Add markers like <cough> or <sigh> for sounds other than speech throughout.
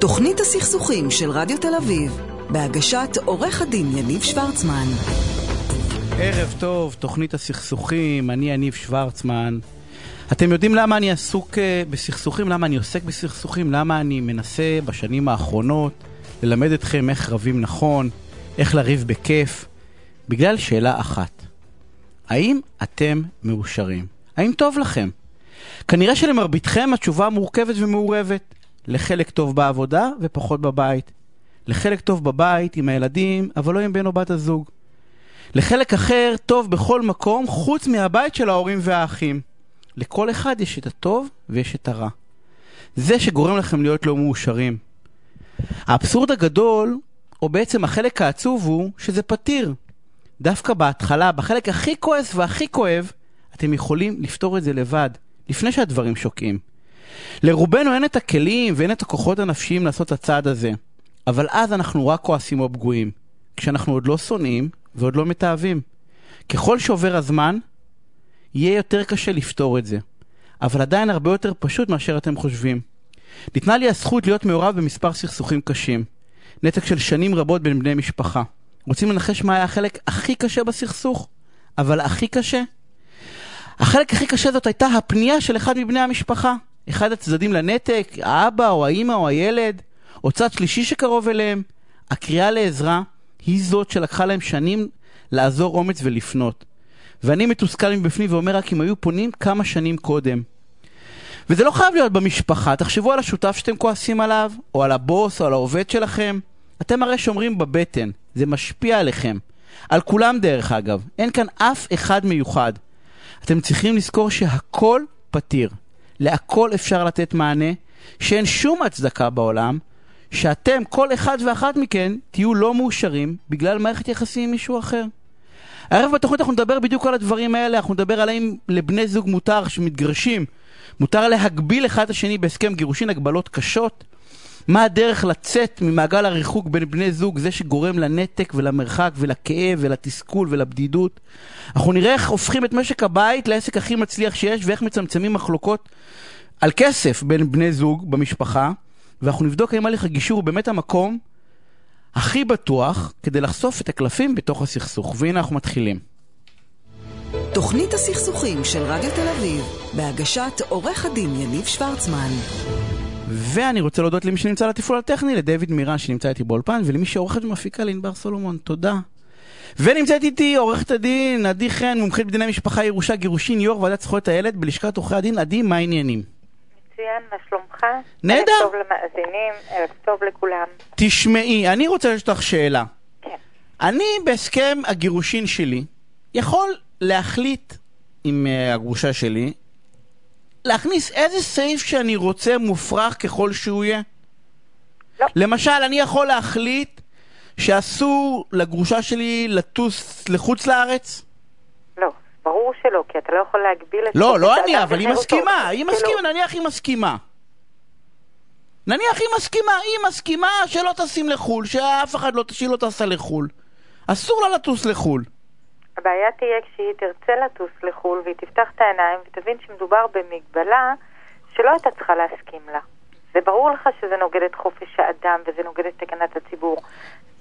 תוכנית הסכסוכים של רדיו תל אביב, בהגשת עורך הדין יניב שוורצמן. ערב טוב, תוכנית הסכסוכים, אני יניב שוורצמן. אתם יודעים למה אני עסוק אה, בסכסוכים? למה אני עוסק בסכסוכים? למה אני מנסה בשנים האחרונות ללמד אתכם איך רבים נכון, איך לריב בכיף? בגלל שאלה אחת. האם אתם מאושרים? האם טוב לכם? כנראה שלמרביתכם התשובה מורכבת ומעורבת. לחלק טוב בעבודה ופחות בבית. לחלק טוב בבית עם הילדים, אבל לא עם בן או בת הזוג. לחלק אחר טוב בכל מקום חוץ מהבית של ההורים והאחים. לכל אחד יש את הטוב ויש את הרע. זה שגורם לכם להיות לא מאושרים. האבסורד הגדול, או בעצם החלק העצוב הוא שזה פתיר. דווקא בהתחלה, בחלק הכי כועס והכי כואב, אתם יכולים לפתור את זה לבד, לפני שהדברים שוקעים. לרובנו אין את הכלים ואין את הכוחות הנפשיים לעשות את הצעד הזה, אבל אז אנחנו רק כועסים או פגועים, כשאנחנו עוד לא שונאים ועוד לא מתעבים. ככל שעובר הזמן, יהיה יותר קשה לפתור את זה, אבל עדיין הרבה יותר פשוט מאשר אתם חושבים. ניתנה לי הזכות להיות מעורב במספר סכסוכים קשים, נתק של שנים רבות בין בני משפחה. רוצים לנחש מה היה החלק הכי קשה בסכסוך? אבל הכי קשה? החלק הכי קשה זאת הייתה הפנייה של אחד מבני המשפחה. אחד הצדדים לנתק, האבא או האימא או הילד, או צד שלישי שקרוב אליהם. הקריאה לעזרה היא זאת שלקחה להם שנים לעזור אומץ ולפנות. ואני מתוסכל מבפנים ואומר רק אם היו פונים כמה שנים קודם. וזה לא חייב להיות במשפחה, תחשבו על השותף שאתם כועסים עליו, או על הבוס, או על העובד שלכם. אתם הרי שומרים בבטן, זה משפיע עליכם. על כולם דרך אגב, אין כאן אף אחד מיוחד. אתם צריכים לזכור שהכל פתיר. להכל אפשר לתת מענה, שאין שום הצדקה בעולם, שאתם, כל אחד ואחת מכן, תהיו לא מאושרים בגלל מערכת יחסים עם מישהו אחר. הערב בתוכנית אנחנו נדבר בדיוק על הדברים האלה, אנחנו נדבר על האם לבני זוג מותר שמתגרשים, מותר להגביל אחד את השני בהסכם גירושין הגבלות קשות, מה הדרך לצאת ממעגל הריחוק בין בני זוג, זה שגורם לנתק ולמרחק ולכאב ולתסכול ולבדידות. אנחנו נראה איך הופכים את משק הבית לעסק הכי מצליח שיש ואיך מצמצמים מחלוקות על כסף בין בני זוג במשפחה, ואנחנו נבדוק האם הליך הגישור הוא באמת המקום הכי בטוח כדי לחשוף את הקלפים בתוך הסכסוך. והנה אנחנו מתחילים. תוכנית הסכסוכים של רדיו תל אביב, בהגשת עורך הדין יניב שוורצמן. ואני רוצה להודות למי שנמצא על התפעול הטכני, לדויד מירן שנמצא איתי באולפן, ולמי שעורכת ומפיקה לענבר סולומון, תודה. ונמצאת איתי עורכת הדין עדי חן, מומחית בדיני משפחה, ירושה, גירושין, יו"ר ועדת זכויות הילד בלשכת עורכי הדין. עדי, מה העניינים? מצוין, מה שלומך? נהדר. ערב טוב למאזינים, ערב טוב לכולם. תשמעי, אני רוצה לשאול אותך שאלה. כן. אני בהסכם הגירושין שלי יכול להחליט עם uh, הגרושה שלי להכניס איזה סעיף שאני רוצה מופרך ככל שהוא יהיה? לא. למשל, אני יכול להחליט שאסור לגרושה שלי לטוס לחוץ לארץ? לא, ברור שלא, כי אתה לא יכול להגביל את... לא, לא אני, אבל היא. מסכימה, היא כאילו, מסכימה, נניח היא מסכימה. נניח היא מסכימה, היא מסכימה שלא טסים לחו"ל, שאף אחד לא, שהיא לא טסה לחו"ל. אסור לה לטוס לחו"ל. הבעיה תהיה כשהיא תרצה לטוס לחו"ל והיא תפתח את העיניים ותבין שמדובר במגבלה שלא הייתה צריכה להסכים לה. זה ברור לך שזה נוגד את חופש האדם וזה נוגד את תקנת הציבור.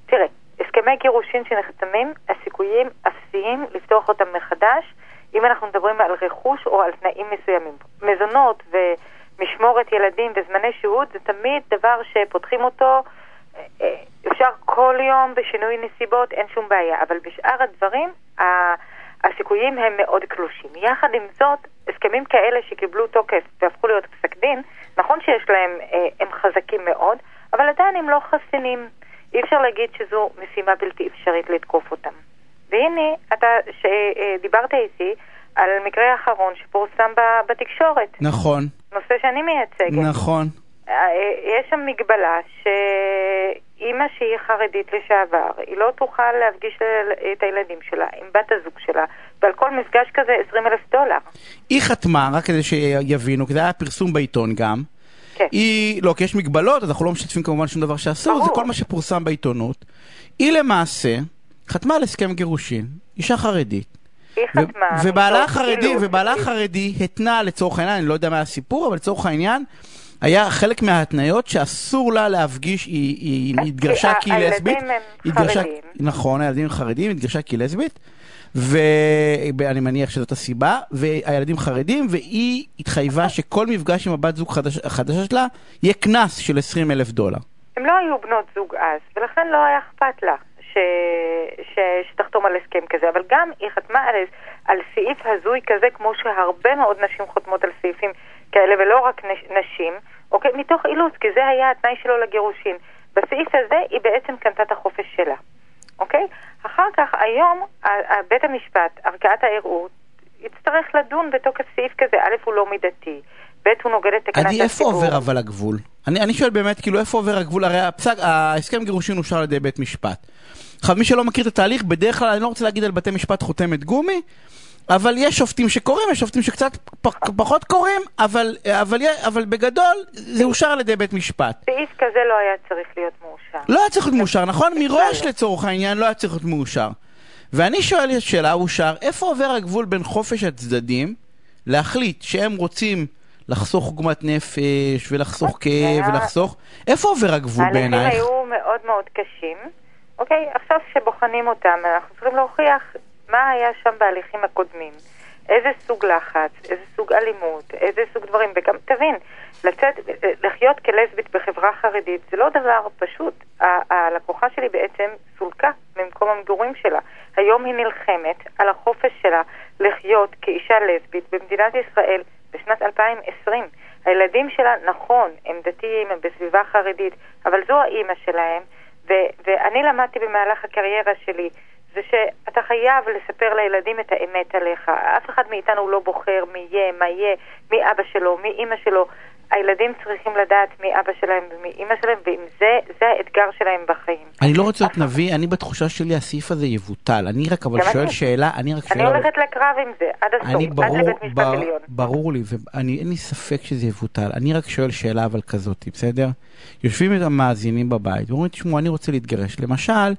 תראה, הסכמי גירושין שנחתמים, הסיכויים אפסיים לפתוח אותם מחדש אם אנחנו מדברים על רכוש או על תנאים מסוימים. מזונות ומשמורת ילדים וזמני שהות זה תמיד דבר שפותחים אותו אה, אה, אפשר כל יום בשינוי נסיבות, אין שום בעיה, אבל בשאר הדברים הסיכויים הם מאוד קלושים. יחד עם זאת, הסכמים כאלה שקיבלו תוקף והפכו להיות פסק דין, נכון שיש להם, אה, הם חזקים מאוד, אבל עדיין הם לא חסינים. אי אפשר להגיד שזו משימה בלתי אפשרית לתקוף אותם. והנה, אתה, שדיברת איתי על מקרה האחרון שפורסם בתקשורת, נכון, נושא שאני מייצגת. נכון. יש שם מגבלה שאימא שהיא חרדית לשעבר, היא לא תוכל להפגיש את הילדים שלה עם בת הזוג שלה, ועל כל מפגש כזה 20 אלף דולר. היא חתמה, רק כדי שיבינו, כי זה היה פרסום בעיתון גם. כן. היא, לא, כי יש מגבלות, אז אנחנו לא משתפים כמובן שום דבר שאסור, ברור. זה כל מה שפורסם בעיתונות. היא למעשה חתמה על הסכם גירושין, אישה חרדית, היא חתמה. ובעלה החרדי, אילוץ. ובעלה החרדי התנה לצורך העניין, אני לא יודע מה הסיפור, אבל לצורך העניין, היה חלק מההתניות שאסור לה להפגיש, היא, היא התגרשה כי כי היא הילדים לסבית. הם התגרשה- חרדים. נכון, הילדים הם חרדים, התגרשה כי היא לסבית. ואני מניח שזאת הסיבה, והילדים חרדים, והיא התחייבה שכל מפגש עם הבת זוג חדש- החדשה שלה, יהיה קנס של 20 אלף דולר. הם לא היו בנות זוג אז, ולכן לא היה אכפת לה ש... ש... שתחתום על הסכם כזה, אבל גם היא חתמה על, על סעיף הזוי כזה, כמו שהרבה מאוד נשים חותמות על סעיפים כאלה, ולא רק נש... נשים, אוקיי? מתוך אילוץ, כי זה היה התנאי שלו לגירושין. בסעיף הזה היא בעצם קנתה את החופש שלה, אוקיי? אחר כך, היום, בית המשפט, ערכאת הערעור, יצטרך לדון בתוקף סעיף כזה. א', הוא לא מידתי, ב', הוא נוגד את תקנת עדי, איפה הציבור. עובר אבל הגבול? אני, אני שואל באמת, כאילו, איפה עובר הגבול? הרי הפסק, ההסכם גירושין אושר על ידי בית משפט. עכשיו, מי שלא מכיר את התהליך, בדרך כלל, אני לא רוצה להגיד על בתי משפט חותמת גומי, אבל יש שופטים שקוראים, יש שופטים שקצת פחות קוראים, אבל, אבל, אבל בגדול, זה אושר על ידי בית משפט. סעיף כזה לא היה צריך להיות מאושר. לא היה צריך להיות מאושר, נכון? מראש לצורך העניין לא היה צריך להיות מאושר. ואני שואל את שאלה, אושר, איפה עובר הגבול בין חופש הצדדים להחליט שהם רוצים לחסוך עוגמת נפש ולחסוך כאב ולחסוך... איפה עובר הגבול ההליכים בעינייך? היו מאוד מאוד קשים. אוקיי, עכשיו שבוחנים אותם, אנחנו צריכים להוכיח מה היה שם בהליכים הקודמים. איזה סוג לחץ, איזה סוג אלימות, איזה סוג דברים, וגם תבין, לצאת, לחיות כלסבית בחברה חרדית זה לא דבר פשוט. הלקוחה שלי בעצם סולקה ממקום המגורים שלה. היום היא נלחמת על החופש שלה לחיות כאישה לסבית במדינת ישראל בשנת 2020. הילדים שלה, נכון, הם דתיים, הם בסביבה חרדית, אבל זו האימא שלהם, ו- ואני למדתי במהלך הקריירה שלי, זה שאתה חייב לספר לילדים את האמת עליך. אף אחד מאיתנו לא בוחר מי יהיה, מה יהיה, מי אבא שלו, מי אימא שלו. הילדים צריכים לדעת מי אבא שלהם ומי אימא שלהם, ואם זה, זה האתגר שלהם בחיים. אני לא רוצה להיות נביא, אני בתחושה שלי הסעיף הזה יבוטל. אני רק אבל שואל אני. שאלה, אני רק אני שואל... הולכת לקרב עם זה, עד הסוף, אני עד לבית משפט בר, עליון. ברור לי, ואין לי ספק שזה יבוטל. אני רק שואל שאלה אבל כזאת, בסדר? יושבים את המאזינים בבית ואומרים, תשמעו, אני רוצה להתגרש. למשל,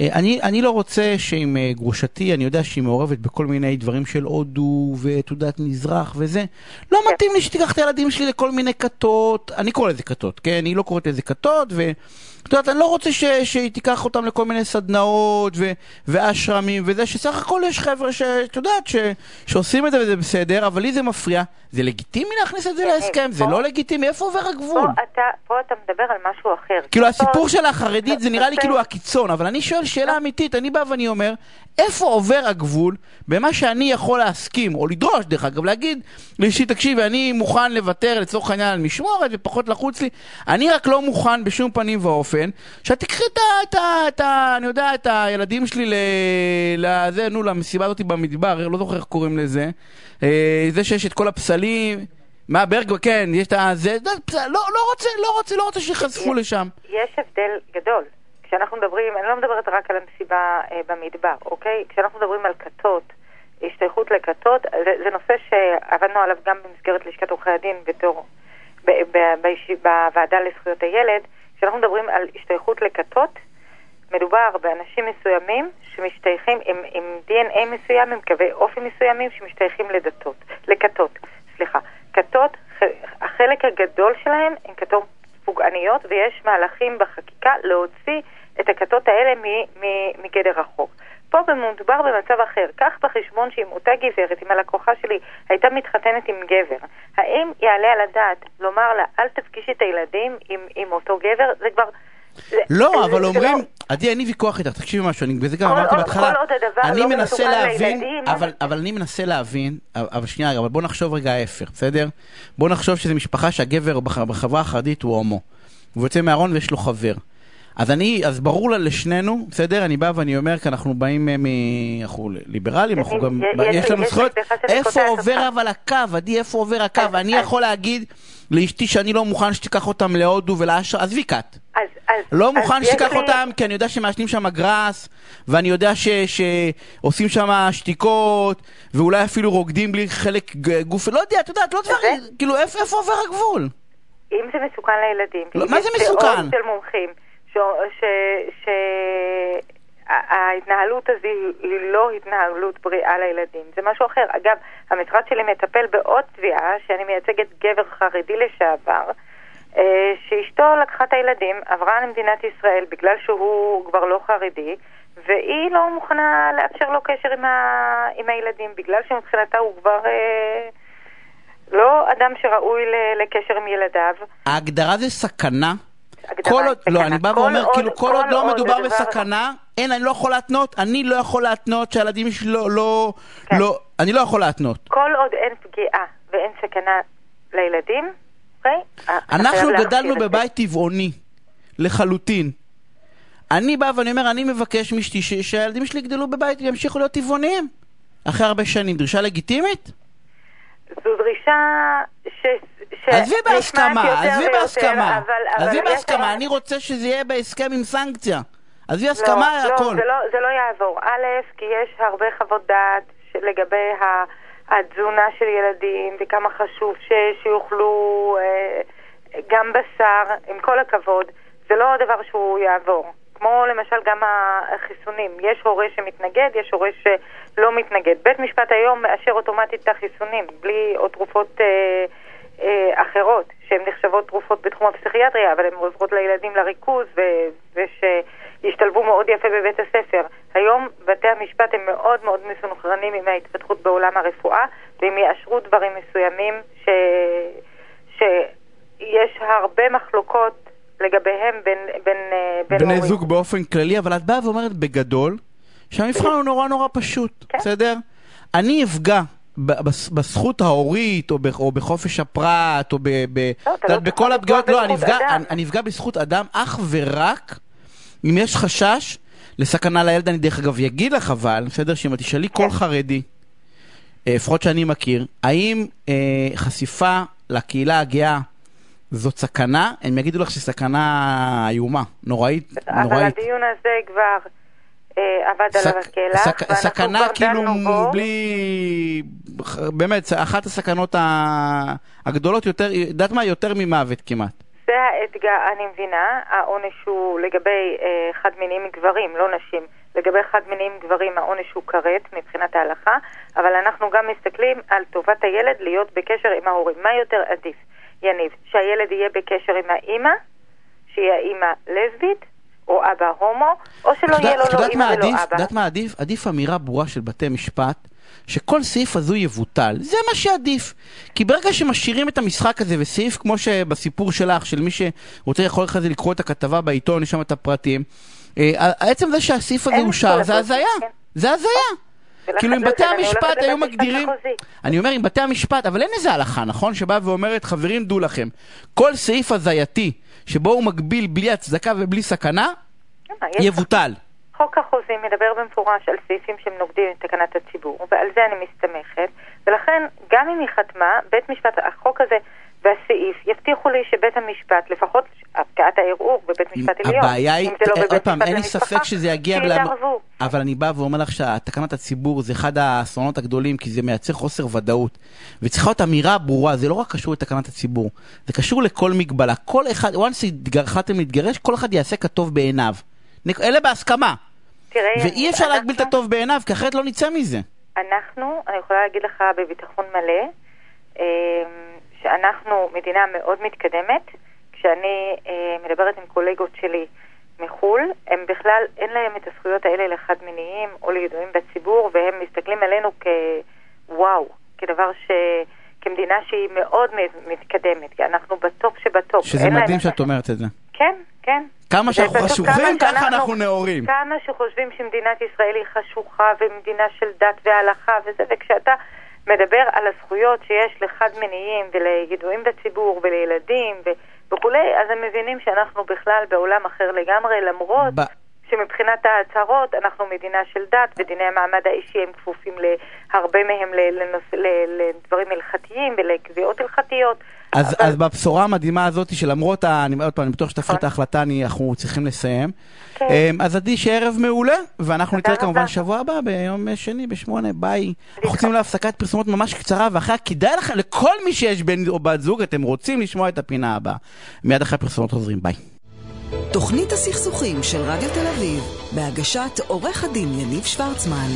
אני, אני לא רוצה שעם אה, גרושתי, אני יודע שהיא מעורבת בכל מיני דברים של הודו ותעודת מזרח וזה. לא כן. מתאים לי שתיקח את הילדים שלי לכל מיני כתות, אני קורא לזה כתות, כן? היא לא קוראת לזה כתות, ו... את יודעת, אני לא רוצה ש, שהיא תיקח אותם לכל מיני סדנאות ו, ואשרמים וזה, שסך הכל יש חבר'ה שאת יודעת, ש, שעושים את זה וזה בסדר, אבל לי זה מפריע. זה לגיטימי להכניס את זה להסכם? זה לא לגיטימי? איפה עובר הגבול? פה אתה, פה אתה מדבר על משהו אחר. כאילו הסיפור של החרדית זה נראה לי. כאילו הקיצון, אבל אני שואל שאלה אמיתית, אני בא ואני אומר, איפה עובר הגבול במה שאני יכול להסכים, או לדרוש דרך אגב, להגיד לאשתי, תקשיבי, אני מוכן לוותר לצורך העניין על משמורת ופחות לחוץ לי, אני רק לא מוכן בשום פנים ואופן, שאת תקחי את ה... את ה... את ה... אני יודע, את הילדים שלי ל... לזה, נו, למסיבה הזאת במדבר, לא זוכר איך קוראים לזה, אה, זה שיש את כל הפסלים. מה, ברג, כן, יש את ה... זה, לא, לא רוצה, לא רוצה, לא רוצה שיחשפו לשם. יש הבדל גדול. כשאנחנו מדברים, אני לא מדברת רק על המסיבה אה, במדבר, אוקיי? כשאנחנו מדברים על כתות, השתייכות לכתות, זה, זה נושא שעבדנו עליו גם במסגרת לשכת עורכי הדין בתור, ב, ב, בישיב, בוועדה לזכויות הילד. כשאנחנו מדברים על השתייכות לכתות, מדובר באנשים מסוימים שמשתייכים עם, עם DNA מסוים, עם קווי אופי מסוימים שמשתייכים לדתות, לכתות, סליחה. כתות, החלק הגדול שלהם הן כתות פוגעניות ויש מהלכים בחקיקה להוציא את הכתות האלה מגדר החוק. פה מדובר במצב אחר. קח בחשבון שאם אותה גברת, אם הלקוחה שלי הייתה מתחתנת עם גבר, האם יעלה על הדעת לומר לה, אל תפגישי את הילדים עם, עם אותו גבר? זה כבר... לא, אבל זה אומרים, לא- עדי, אין לי ויכוח איתך, תקשיבי משהו, אני בזה גם אמרתי בהתחלה, אני לא מנסה להבין. אבל אבל אני מנסה להבין, אבל שנייה, אבל בוא נחשוב רגע ההפך, בסדר? בוא לחשוב שזו משפחה שהגבר בח- בחברה החרדית הוא הומו, והוא יוצא מהארון ויש לו חבר. אז אני, אז ברור לה לשנינו, בסדר? אני בא ואני אומר, כי אנחנו באים מ... אנחנו ליברלים, אנחנו גם, יש- לנו זכויות, איפה עובר אותך. אבל הקו, עדי, איפה עובר הקו? אז- אני יכול להגיד לאשתי שאני לא מוכן שתיקח אותם להודו ולאשר, עזבי כת. לא מוכן שתיקח אותם, כי אני יודע שמעשנים שם גראס, ואני יודע שעושים שם שתיקות, ואולי אפילו רוקדים בלי חלק גוף, לא יודע, את יודעת, לא דברים, כאילו, איפה עובר הגבול? אם זה מסוכן לילדים, לא, מה זה מסוכן? של מומחים, ש... ש... ש... ההתנהלות הזו היא לא התנהלות בריאה לילדים, זה משהו אחר. אגב, המשרד שלי מטפל בעוד תביעה שאני מייצגת גבר חרדי לשעבר, אה, שאשתו לקחה את הילדים, עברה למדינת ישראל בגלל שהוא כבר לא חרדי, והיא לא מוכנה לאפשר לו קשר עם, ה... עם הילדים, בגלל שמבחינתה הוא כבר אה, לא אדם שראוי לקשר עם ילדיו. ההגדרה זה סכנה? כל עוד, לא, אני בא ואומר, כאילו, כל עוד לא מדובר בסכנה, אין, אני לא יכול להתנות, אני לא יכול להתנות שהילדים שלי לא, לא, כן. לא, אני לא יכול להתנות. כל עוד אין פגיעה ואין סכנה לילדים, אוקיי? אנחנו גדלנו בבית טבעוני, לחלוטין. אני בא ואני אומר, אני מבקש מאשתי שהילדים שלי יגדלו בבית וימשיכו להיות טבעוניים. אחרי הרבה שנים, דרישה לגיטימית? זו דרישה ש... עזבי בהסכמה, עזבי בהסכמה, עזבי בהסכמה, אני רוצה שזה יהיה בהסכם עם סנקציה. עזבי הסכמה, לא, הכל. לא, זה לא יעבור. א', כי יש הרבה חוות דעת לגבי התזונה של ילדים וכמה חשוב שיאכלו אה, גם בשר, עם כל הכבוד. זה לא דבר שהוא יעבור. כמו למשל גם החיסונים. יש הורה שמתנגד, יש הורה שלא מתנגד. בית משפט היום מאשר אוטומטית את החיסונים, בלי או תרופות אה, אחרות, שהן נחשבות תרופות בתחום הפסיכיאטריה, אבל הן עוזרות לילדים לריכוז ו- ושישתלבו מאוד יפה בבית הספר. היום בתי המשפט הם מאוד מאוד מסונכרנים עם ההתפתחות בעולם הרפואה, והם יאשרו דברים מסוימים ש... שיש הרבה מחלוקות לגביהם בין, בין, אה, בין בני הורים. זוג באופן כללי, אבל את באה ואומרת בגדול, שהמבחן הוא נורא נורא פשוט, כן. בסדר? אני אפגע בזכות ההורית, או, או בחופש הפרט, או ב, ב, לא, לא בכל הפגיעות, לא, אני אפגע, בזכות אדם אך ורק אם יש חשש לסכנה לילד. אני דרך אגב אגיד לך אבל, בסדר, שאם תשאלי כל כן. חרדי, אה, לפחות שאני מכיר, האם אה, חשיפה לקהילה הגאה זאת סכנה, הם יגידו לך שסכנה איומה, נוראית, נוראית. אבל הדיון הזה כבר עבד סק, עליו הקהלה, סק, סכנה כאילו בלי... באמת, אחת הסכנות הגדולות יותר, יודעת מה? יותר ממוות כמעט. זה האתגר, אני מבינה, העונש הוא לגבי אה, חד-מיניים גברים, לא נשים. לגבי חד-מיניים גברים העונש הוא כרת מבחינת ההלכה, אבל אנחנו גם מסתכלים על טובת הילד להיות בקשר עם ההורים. מה יותר עדיף? יניב, שהילד יהיה בקשר עם האימא, שיהיה האימא לסבית, או אבא הומו, או שלא יהיה לו לא אימא ולא אבא. את יודעת מה עדיף? עדיף אמירה ברורה של בתי משפט. שכל סעיף הזו יבוטל, זה מה שעדיף. כי ברגע שמשאירים את המשחק הזה, וסעיף כמו שבסיפור שלך, של מי שרוצה יכול אחרי זה לקרוא את הכתבה בעיתון, יש שם את הפרטים, אה, עצם זה שהסעיף הזה אושר, זה הזיה. כן. זה הזיה. כאילו אם בתי המשפט היו מגדירים, אני אומר אם בתי המשפט, אבל אין איזה הלכה, נכון? שבאה ואומרת, חברים דעו לכם, כל סעיף הזייתי שבו הוא מגביל בלי הצדקה ובלי סכנה, כן, יבוטל. חוק החוזים מדבר במפורש על סעיפים שהם נוגדים את תקנת הציבור, ועל זה אני מסתמכת, ולכן גם אם היא חתמה, בית משפט, החוק הזה והסעיף יבטיחו לי שבית המשפט, לפחות הפקעת הערעור בבית משפט עליון, הבעיה היא, לא עוד פעם, אין לי ספק שזה יגיע, שיתערבו. אבל אני בא ואומר לך שתקנת הציבור זה אחד האסונות הגדולים, כי זה מייצר חוסר ודאות. וצריכה להיות אמירה ברורה, זה לא רק קשור לתקנת הציבור, זה קשור לכל מגבלה. כל אחד, once החלטתם להתגרש, כל אחד יעשה כטוב בעיניו. אלה בהסכמה. תראה, ואי אפשר אנחנו... להגביל את הטוב בעיניו, כי אחרת לא נצא מזה. אנחנו, אני יכולה להגיד לך בביטחון מלא, אמ, שאנחנו מדינה מאוד מתקדמת. כשאני אה, מדברת עם קולגות שלי מחו"ל, הם בכלל, אין להם את הזכויות האלה לחד מיניים או לידועים בציבור, והם מסתכלים עלינו כוואו, כדבר ש... כמדינה שהיא מאוד מתקדמת, כי אנחנו בטופ שבטופ. שזה מדהים שאת אומרת את זה. כן, כן. כמה שאנחנו חשוכים, ככה אנחנו נאורים. כמה שחושבים שמדינת ישראל היא חשוכה ומדינה של דת והלכה וזה, וכשאתה מדבר על הזכויות שיש לחד מיניים ולידועים בציבור ולילדים וכולי, אז הם מבינים שאנחנו בכלל בעולם אחר לגמרי, למרות... שמבחינת ההצהרות אנחנו מדינה של דת ודיני המעמד האישי הם כפופים להרבה מהם לנוס, לדברים הלכתיים ולקביעות הלכתיות. אז, אבל... אז בבשורה המדהימה הזאת שלמרות, ה... אני, עוד פעם, אני בטוח שתפעיל את נכון. ההחלטה, אני, אנחנו צריכים לסיים. כן. אמ, אז עדי, שערב מעולה, ואנחנו נתראה כמובן שבוע הבא ביום שני בשמונה, ביי. אנחנו רוצים להפסקת פרסומות ממש קצרה, ואחריה כדאי לכם, לכל מי שיש בן או בת זוג, אתם רוצים לשמוע את הפינה הבאה. מיד אחרי הפרסומות חוזרים, ביי. תוכנית הסכסוכים של רדיו תל אביב, בהגשת עורך הדין יניב שוורצמן.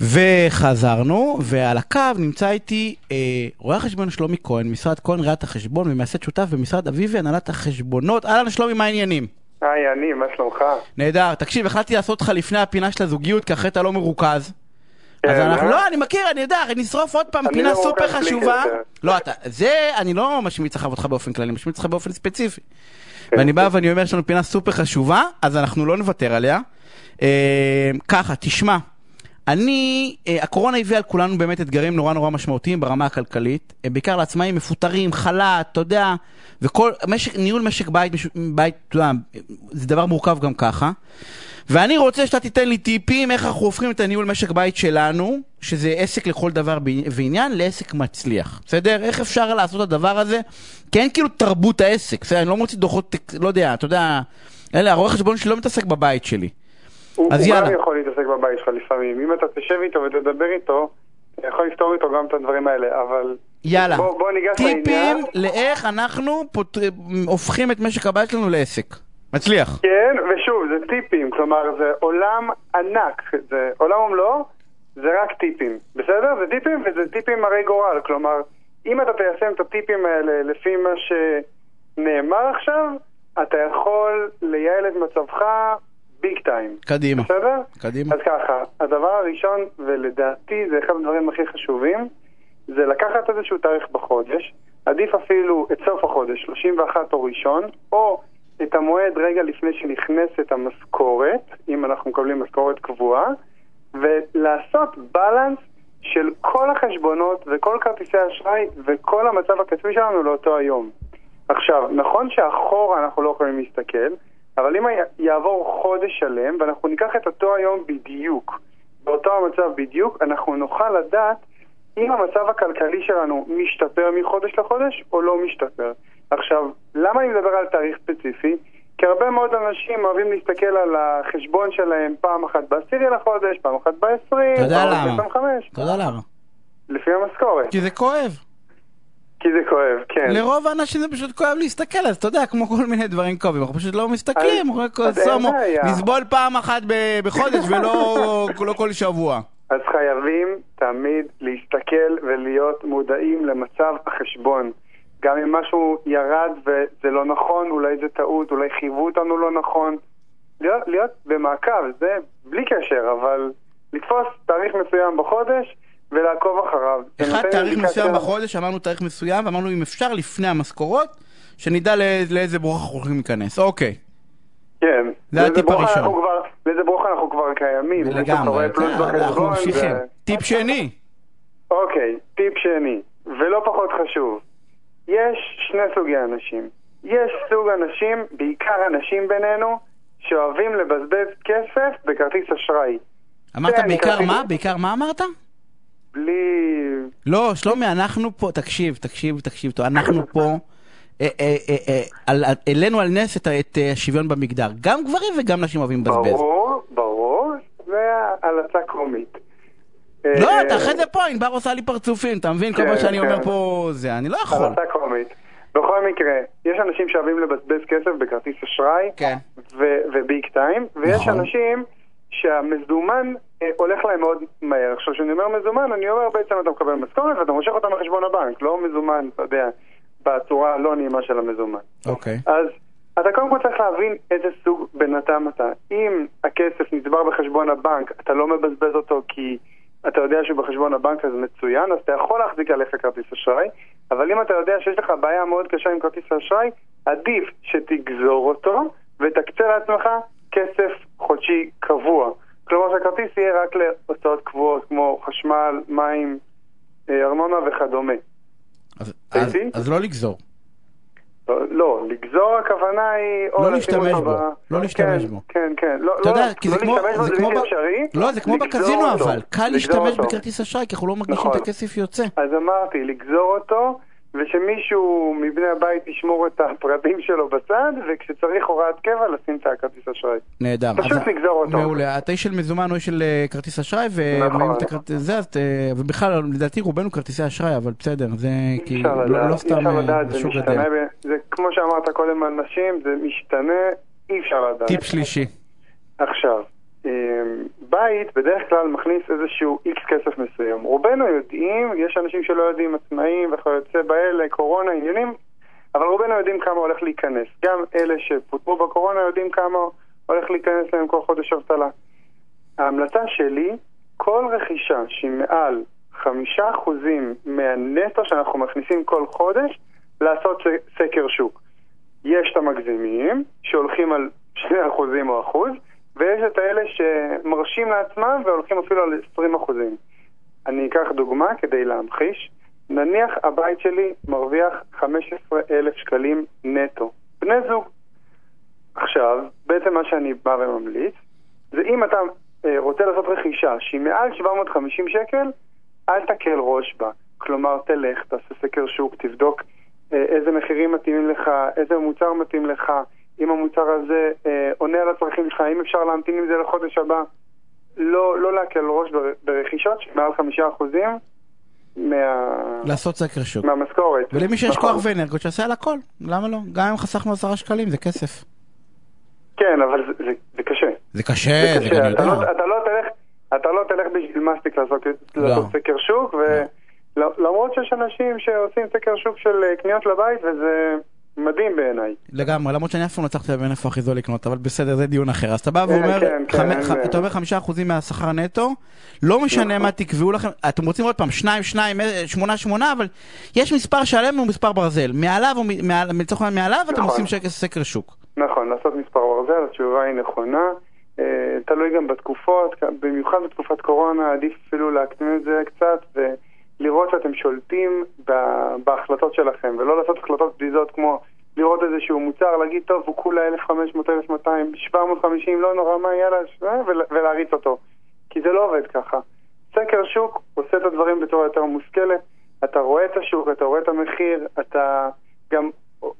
וחזרנו, ועל הקו נמצא איתי אה, רואה החשבון שלומי כהן, משרד כהן ראיית החשבון ומייסד שותף במשרד אביבי הנהלת החשבונות. אהלן שלומי, מה העניינים? היי, אני, מה שלומך? נהדר. תקשיב, החלטתי לעשות לך לפני הפינה של הזוגיות, כי אחרי אתה לא מרוכז. אז כן, אנחנו, אה? לא, אני מכיר, אני יודע, נשרוף עוד פעם פינה לא סופר חשובה. לא, אתה, זה, אני לא משמיץ לך אותך באופן כללי, אני משמיץ אותך באופן ספציפי. ואני בא ואני אומר, יש לנו פינה סופר חשובה, אז אנחנו לא נוותר עליה. אה, ככה, תשמע, אני, אה, הקורונה הביאה על כולנו באמת אתגרים נורא נורא משמעותיים ברמה הכלכלית, בעיקר לעצמאים מפוטרים, חל"ת, אתה יודע, וכל, משק, ניהול משק בית, מש- בית, אתה יודע, זה דבר מורכב גם ככה. ואני רוצה שאתה תיתן לי טיפים איך אנחנו הופכים את הניהול משק בית שלנו, שזה עסק לכל דבר ועניין, לעסק מצליח. בסדר? איך אפשר לעשות את הדבר הזה? כי אין כאילו תרבות העסק. בסדר? אני לא מוציא דוחות, לא יודע, אתה יודע, אלה, הרואה חשבון שלי לא מתעסק בבית שלי. הוא אז הוא יאללה. גם יכול להתעסק בבית שלך לפעמים. אם אתה תשב איתו ותדבר איתו, אתה יכול לפתור איתו גם את הדברים האלה, אבל... יאללה. בוא, בוא ניגש טיפים לעניין. לאיך אנחנו פות... הופכים את משק הבית שלנו לעסק. מצליח. כן, ושוב, זה טיפים, כלומר, זה עולם ענק, זה עולם ומלואו, זה רק טיפים, בסדר? זה טיפים וזה טיפים הרי גורל, כלומר, אם אתה תיישם את הטיפים האלה לפי מה שנאמר עכשיו, אתה יכול לייעל את מצבך ביג טיים. קדימה. בסדר? קדימה. אז ככה, הדבר הראשון, ולדעתי זה אחד הדברים הכי חשובים, זה לקחת איזשהו תאריך בחודש, עדיף אפילו את סוף החודש, 31 או ראשון, או את המועד רגע לפני שנכנסת המשכורת, אם אנחנו מקבלים משכורת קבועה, ולעשות בלנס של כל החשבונות וכל כרטיסי האשראי וכל המצב הכספי שלנו לאותו היום. עכשיו, נכון שאחורה אנחנו לא יכולים להסתכל, אבל אם יעבור חודש שלם ואנחנו ניקח את אותו היום בדיוק, באותו המצב בדיוק, אנחנו נוכל לדעת אם המצב הכלכלי שלנו משתפר מחודש לחודש או לא משתפר. עכשיו, למה אני מדבר על תאריך ספציפי? כי הרבה מאוד אנשים אוהבים להסתכל על החשבון שלהם פעם אחת בעשירי לחודש, פעם אחת בעשרים, אתה יודע פעם אחת למה? ב-25, אתה יודע למה? לפי המשכורת. כי זה כואב. כי זה כואב, כן. לרוב האנשים זה פשוט כואב להסתכל, אז אתה יודע, כמו כל מיני דברים כואבים, אנחנו פשוט לא מסתכלים, אז- אין סומו. נסבול פעם אחת בחודש <laughs> ולא לא כל שבוע. אז חייבים תמיד להסתכל ולהיות מודעים למצב החשבון. גם אם משהו ירד וזה לא נכון, אולי זה טעות, אולי חייבו אותנו לא נכון. להיות, להיות במעקב, זה בלי קשר, אבל לתפוס תאריך מסוים בחודש ולעקוב אחריו. אחד תאריך מסוים בחודש, אמרנו תאריך מסוים, ואמרנו אם אפשר לפני המשכורות, שנדע לא- לאיזה ברוך אנחנו הולכים להיכנס. אוקיי, כן. זה הטיפ הראשון. כבר- לאיזה ברוך אנחנו כבר קיימים. לגמרי, כן, אנחנו ממשיכים. טיפ שני, אוקיי, טיפ שני, ולא פחות חשוב, יש שני סוגי אנשים. יש סוג אנשים, בעיקר אנשים בינינו, שאוהבים לבזבז כסף בכרטיס אשראי. אמרת כן, בעיקר כרטיס- מה? בעיקר מה אמרת? בלי... לא, שלומי, אנחנו פה, תקשיב, תקשיב, תקשיב, אנחנו פה, אה, אה, אה, על- על- העלינו על נס את השוויון במגדר. גם גברים וגם נשים אוהבים לבזבז. ברור, ברור, זה הלצה קומית. לא, אתה אחרי זה פה, ענבר עושה לי פרצופים, אתה מבין? כל כן, פעם שאני אומר כן. פה זה, אני לא יכול. הלצה קומית. בכל מקרה, יש אנשים שאוהבים לבזבז כסף בכרטיס אשראי, כן. וביג טיים, ויש נכון. אנשים שהמזומן הולך להם מאוד מהר. עכשיו, כשאני אומר מזומן, אני אומר בעצם אתה מקבל משכורת ואתה מושך אותה מחשבון הבנק, לא מזומן, אתה יודע, בצורה הלא נעימה של המזומן. אוקיי. אז אתה קודם כל צריך להבין איזה סוג בן אדם אתה. אם הכסף נצבר בחשבון הבנק, אתה לא מבזבז אותו כי אתה יודע שהוא בחשבון הבנק אז מצוין, אז אתה יכול להחזיק עליך כרטיס אשראי, אבל אם אתה יודע שיש לך בעיה מאוד קשה עם כרטיס האשראי, עדיף שתגזור אותו ותקצה לעצמך כסף חודשי קבוע. כלומר שהכרטיס יהיה רק להוצאות קבועות כמו חשמל, מים, אה, ארנונה וכדומה. אז- אז-? אז לא לגזור. לא, לא, לגזור הכוונה היא... לא לשים להשתמש בו, ב- לא להשתמש כן, בו. כן, כן. לא, אתה לא, יודע, כי זה לא כמו, זה זה כמו, בלתי ב- אפשרי. לא, זה כמו בקזינו אותו. אבל, קל להשתמש אותו. בכרטיס אשראי, כי אנחנו לא מרגישים נכון. את הכסף יוצא. אז אמרתי, לגזור אותו ושמישהו מבני הבית ישמור את הפרטים שלו בצד, וכשצריך הוראת קבע לשים את הכרטיס אשראי. נהדר. פשוט נגזור אותו. מעולה. אתה איש של מזומן או איש של אה, כרטיס אשראי, ו- נכון. ואם אתה כרטיס- זה, אה, ובכלל, לדעתי רובנו כרטיסי אשראי, אבל בסדר, זה כי לא לא סתם אה, שוק. ב- זה כמו שאמרת קודם על נשים, זה משתנה, אי אפשר לדעת. טיפ שלישי. עכשיו, אמ, בית בדרך כלל מכניס איזשהו איקס כסף מסוים. רובנו יודעים, יש אנשים שלא יודעים, עצמאים וכיוצא באלה, קורונה, עניינים, אבל רובנו יודעים כמה הולך להיכנס. גם אלה שפוטרו בקורונה יודעים כמה הולך להיכנס להם כל חודש אבטלה. ההמלצה שלי, כל רכישה שהיא מעל חמישה אחוזים מהנטו שאנחנו מכניסים כל חודש, לעשות סקר שוק. יש את המגזימים, שהולכים על 2% או אחוז, ויש את האלה שמרשים לעצמם והולכים אפילו על 20%. אני אקח דוגמה כדי להמחיש. נניח הבית שלי מרוויח 15,000 שקלים נטו. בני זוג. עכשיו, בעצם מה שאני בא וממליץ, זה אם אתה אה, רוצה לעשות רכישה שהיא מעל 750 שקל, אל תקל ראש בה. כלומר, תלך, תעשה סקר שוק, תבדוק אה, איזה מחירים מתאימים לך, איזה מוצר מתאים לך, אם המוצר הזה אה, עונה על הצרכים שלך, אם אפשר להמתין עם זה לחודש הבא. לא, לא להקל ראש בר, ברכישות שמעל חמישה אחוזים מה, לעשות סקר שוק. מהמשכורת. ולמי שיש נכון. כוח ואנרגיות, שיעשה על הכל. למה לא? גם אם חסכנו עשרה שקלים, זה כסף. כן, אבל זה, זה, זה קשה. זה קשה, זה זה קשה. אתה. לא, אתה, לא תלך, אתה לא תלך בשביל מסטיק לעשות, לא. לעשות סקר שוק, ולמרות שיש אנשים שעושים סקר שוק של אה, קניות לבית, וזה מדהים בעיניי. לגמרי, למרות שאני אף פעם לא הצלחתי להבין איפה הכי זול לקנות, אבל בסדר, זה דיון אחר. אז אתה בא כן, ואומר, כן, כן. אתה אומר חמישה אחוזים מהשכר נטו, לא משנה נכון. מה תקבעו לכם, אתם רוצים עוד פעם, שניים, שניים, אה, שמונה, שמונה, אבל יש מספר שלם ומספר ברזל. מעליו, לצורך העניין מעליו, אתם נכון. עושים סקר שוק. נכון, לעשות מספר ברזל, התשובה היא נכונה. אה, תלוי גם בתקופות, במיוחד בתקופת קורונה, עדיף אפילו להקטין את זה קצת ולראות שאתם שולטים בהחלטות שלכם, ולא לעשות החלטות בדיזות כמו לראות איזשהו מוצר, להגיד, טוב, הוא כולה 1,500, 1,200, 750, לא נורא, מה, יאללה, אה, ול- ולהריץ אותו. כי זה לא עובד ככה. סקר שוק עושה את הדברים בצורה יותר מושכלת, אתה רואה את השוק, אתה רואה את המחיר, אתה גם,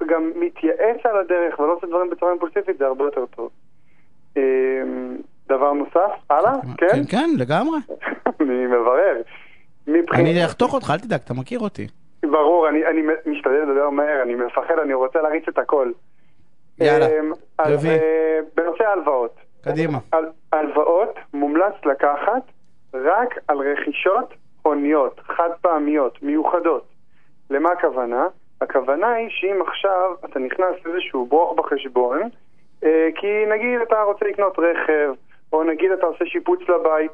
גם מתייעץ על הדרך ולא עושה דברים בצורה אימפולסיבית, זה הרבה יותר טוב. אמ, דבר נוסף, הלאה? כן? כן, כן, לגמרי. <laughs> אני מברר. מבחינת- אני אחתוך אותך, אל תדאג, אתה מכיר אותי. ברור, אני, אני משתדל לדבר מהר, אני מפחד, אני רוצה להריץ את הכל. יאללה, אמ, רביעי. אה, בנושא ההלוואות. קדימה. הלוואות מומלץ לקחת רק על רכישות הוניות, חד פעמיות, מיוחדות. למה הכוונה? הכוונה היא שאם עכשיו אתה נכנס לאיזשהו ברוך בחשבון, אה, כי נגיד אתה רוצה לקנות רכב, או נגיד אתה עושה שיפוץ לבית,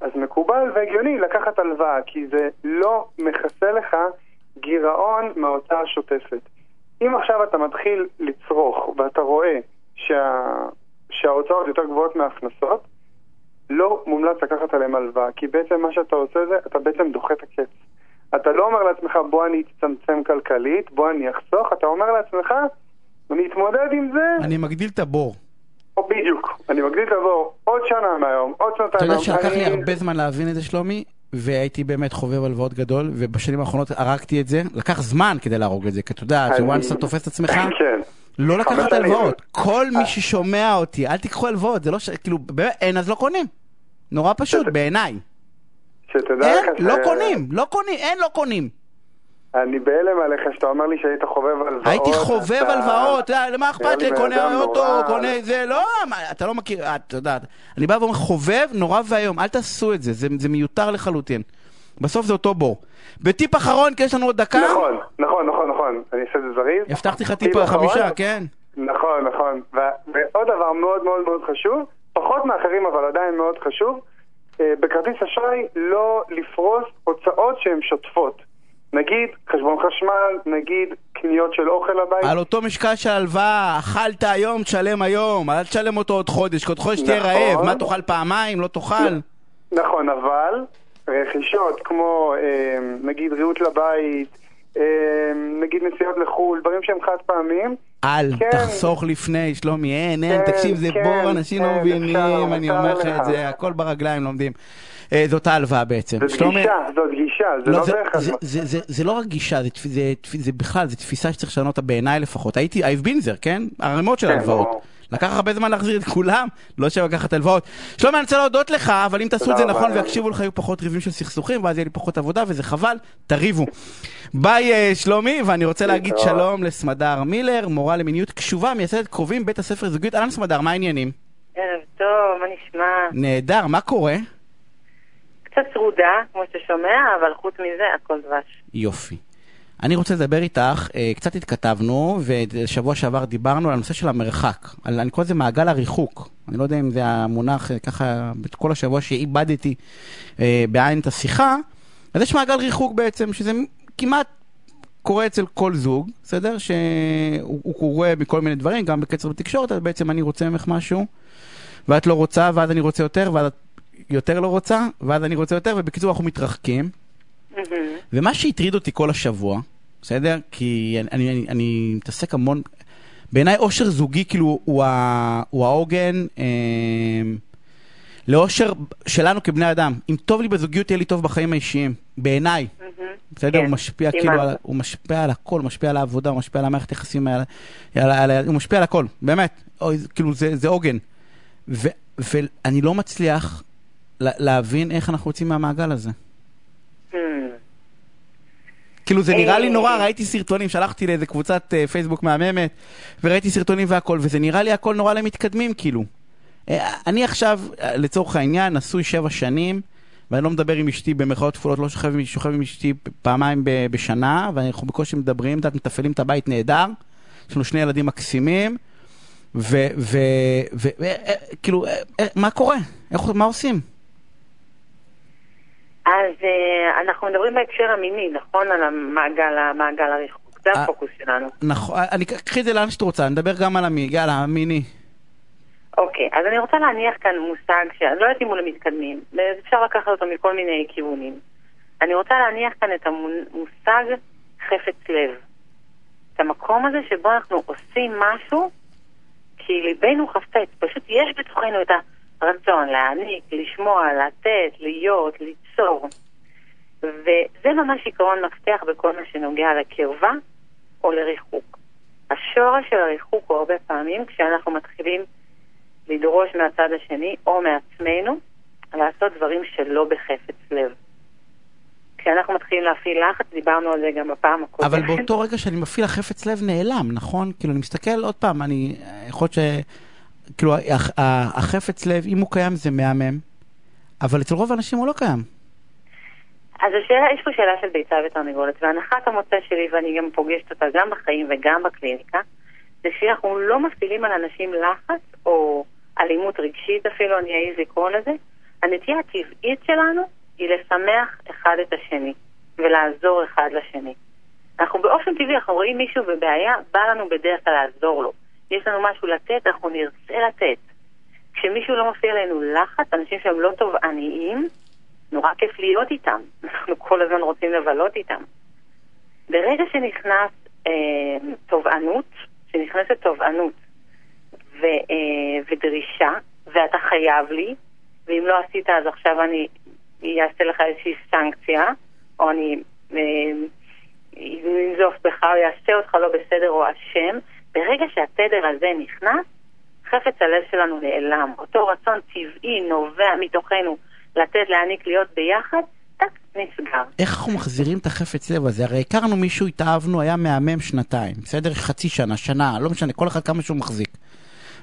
אז מקובל והגיוני לקחת הלוואה, כי זה לא מכסה לך גירעון מההוצאה השוטפת. אם עכשיו אתה מתחיל לצרוך ואתה רואה שה... שההוצאות יותר גבוהות מההכנסות, לא מומלץ לקחת עליהם הלוואה, כי בעצם מה שאתה עושה זה, אתה בעצם דוחה את הקץ. אתה לא אומר לעצמך, בוא אני אצטמצם כלכלית, בוא אני אחסוך, אתה אומר לעצמך, אני אתמודד עם זה, אני מגדיל את הבור. בדיוק, אני מגדיל את הבור עוד שנה מהיום, עוד אתה שנתיים יודע מהיום. שלקח לי הרבה זמן להבין את זה, שלומי, והייתי באמת חובב הלוואות גדול, ובשנים האחרונות הרגתי את זה. לקח זמן כדי להרוג את זה, כי אתה יודע, אני- שוואנס אתה תופס את עצמך, כן. לא לקחת. הלוואות. כל מי ששומע אותי, אל תיקחו הלוואות, זה לא ש... כאילו, אין אז לא קונים. נורא פשוט, בעיניי. שתדע אין, לך לא ש- קונים, לא קונים, אין לא קונים. אני בהלם עליך שאתה אומר לי שהיית חובב הלוואות. הייתי חובב הלוואות, למה אכפת לי, קונה אוטו. קונה זה, לא, אתה לא מכיר, אה, אתה יודע, אני בא ואומר חובב נורא ואיום, אל תעשו את זה, זה מיותר לחלוטין. בסוף זה אותו בור. בטיפ אחרון, כי יש לנו עוד דקה, נכון, נכון, נכון, נכון. אני אעשה את זה זריז. הבטחתי לך טיפ? חמישה, כן. נכון, נכון. ועוד דבר מאוד מאוד מאוד חשוב, פחות מאחרים אבל עדיין מאוד חשוב, אה, בכרטיס אשראי לא לפרוס הוצאות שהן שוטפות. נגיד חשבון חשמל, נגיד קניות של אוכל לבית. על אותו משקל של הלוואה, אכלת היום, תשלם היום, אל תשלם אותו עוד חודש, כי עוד חודש תהיה נכון. רעב, מה תאכל פעמיים, לא תאכל. נכון, אבל רכישות כמו אה, נגיד ריהוט לבית, נגיד נסיעות לחו"ל, דברים שהם חד פעמיים, אל, כן. תחסוך לפני, שלומי, אין, אין, כן, תקשיב, זה כן, בור, אנשים לא כן, מבינים, אפשר, אני אומר לך. את זה, הכל ברגליים לומדים. אה, זאת ההלוואה בעצם. זאת שלומי- גישה, זאת גישה, זה לא זה, בהכרח. זה, זה, זה, זה לא רק גישה, זה, זה, זה בכלל, זה תפיסה שצריך לשנות אותה בעיניי לפחות. הייתי, I've been there, כן? ערימות של כן, הלוואות. לקח הרבה זמן להחזיר את כולם, לא שווה לקחת הלוואות. שלומי, אני רוצה להודות לך, אבל אם תעשו את זה נכון. ויקשיבו לך, יהיו פחות ריבים של סכסוכים, ואז יהיה לי פחות עבודה, וזה חבל, תריבו. ביי אה, שלומי, ואני רוצה להגיד. שלום לסמדר מילר, מורה למיניות קשובה, מייסדת קרובים, בית הספר זוגיות. אהלן סמדר, מה העניינים? ערב טוב, מה נשמע? נהדר, מה קורה? קצת צרודה, כמו ששומע, אבל חוץ מזה, הכל דבש. יופי. אני רוצה לדבר איתך, אה, קצת התכתבנו, ושבוע שעבר דיברנו על הנושא של המרחק. על, אני קורא לזה מעגל הריחוק. אני לא יודע אם זה המונח, אה, ככה, כל השבוע שאיבדתי אה, בעין את השיחה, אז יש מעגל ריחוק בעצם, שזה כמעט קורה אצל כל זוג, בסדר? שהוא הוא קורה מכל מיני דברים, גם בקצר בתקשורת, אז בעצם אני רוצה ממך משהו, ואת לא רוצה, ואז אני רוצה יותר, ואז את יותר לא רוצה, ואז אני רוצה יותר, ובקיצור אנחנו מתרחקים. ומה שהטריד אותי כל השבוע, בסדר? כי אני, אני, אני, מתעסק המון... בעיניי אושר זוגי כאילו הוא, ה, הוא העוגן אה, לאושר שלנו כבני אדם. אם טוב לי בזוגיות, יהיה לי טוב בחיים האישיים. בעיניי. בסדר? כן, הוא משפיע מסכימה. כאילו, על, הוא משפיע על הכל, הוא משפיע על העבודה, הוא משפיע על המערכת יחסים, על, על, על, על, הוא משפיע על הכל, באמת. זה- כאילו זה, זה עוגן. ו, ואני לא מצליח לה, להבין איך אנחנו יוצאים מהמעגל הזה. כאילו זה נראה לי אה. נורא, ראיתי סרטונים, שלחתי לאיזה קבוצת אה, פייסבוק מהממת, וראיתי סרטונים והכל, וזה נראה לי הכל נורא למתקדמים, כאילו. אה, אני עכשיו, לצורך העניין, נשוי שבע שנים, ואני לא מדבר עם אשתי במרכאות כפולות, לא שוכב, עם- שוכב עם אשתי פעמיים ב- בשנה, ואנחנו בקושי מדברים, את מתפעלים את הבית נהדר, יש לנו שני ילדים מקסימים, וכאילו, מה קורה? איך, מה עושים? אז אה, אנחנו מדברים בהקשר המיני, נכון? על המעגל, המעגל הריחוק. זה אה. הפוקוס שלנו. נכון, אני קחי את זה לאן שאת רוצה, נדבר גם על המי, יאללה, המיני. אוקיי, אז אני רוצה להניח כאן מושג שאני לא יודעת אם הוא למתקדמים, אפשר לקחת אותו מכל מיני כיוונים. אני רוצה להניח כאן את המושג חפץ לב. את המקום הזה שבו אנחנו עושים משהו כי ליבנו חפץ, פשוט יש בתוכנו את הרצון להעניק, לשמוע, לתת, להיות, ליצור. וזה ממש עיקרון מפתח בכל מה שנוגע לקרבה או לריחוק. השורש של הריחוק הוא הרבה פעמים כשאנחנו מתחילים לדרוש מהצד השני או מעצמנו לעשות דברים שלא בחפץ לב. כשאנחנו מתחילים להפעיל לחץ, דיברנו על זה גם בפעם הקודמת. אבל באותו רגע שאני מפעיל החפץ לב נעלם, נכון? כאילו, אני מסתכל עוד פעם, אני... יכול להיות ש... כאילו, החפץ לב, אם הוא קיים זה מהמם, אבל אצל רוב האנשים הוא לא קיים. אז השאלה, יש פה שאלה של ביצה ותרנגולת, והנחת המוצא שלי, ואני גם פוגשת אותה גם בחיים וגם בקליניקה, זה שאנחנו לא מפעילים על אנשים לחץ, או אלימות רגשית אפילו, אני אעז לקרוא לזה. הנטייה הטבעית שלנו היא לשמח אחד את השני, ולעזור אחד לשני. אנחנו באופן טבעי, אנחנו רואים מישהו בבעיה, בא לנו בדרך כלל לעזור לו. יש לנו משהו לתת, אנחנו נרצה לתת. כשמישהו לא מפעיל עלינו לחץ, אנשים שהם לא תובעניים, נורא כיף להיות איתם. <laughs> אנחנו כל הזמן רוצים לבלות איתם. ברגע שנכנס אה, תובענות, שנכנסת תובענות ו, אה, ודרישה, ואתה חייב לי, ואם לא עשית אז עכשיו אני אעשה לך איזושהי סנקציה, או אני אה, אנזוף בך, או אעשה אותך לא בסדר או אשם, ברגע שהתדר הזה נכנס, חפץ הלב שלנו נעלם. אותו רצון טבעי נובע מתוכנו לתת, להעניק, להיות ביחד, טק, נסגר. איך אנחנו מחזירים את החפץ לב הזה? הרי הכרנו מישהו, התאהבנו, היה מהמם שנתיים, בסדר? חצי שנה, שנה, לא משנה, כל אחד כמה שהוא מחזיק.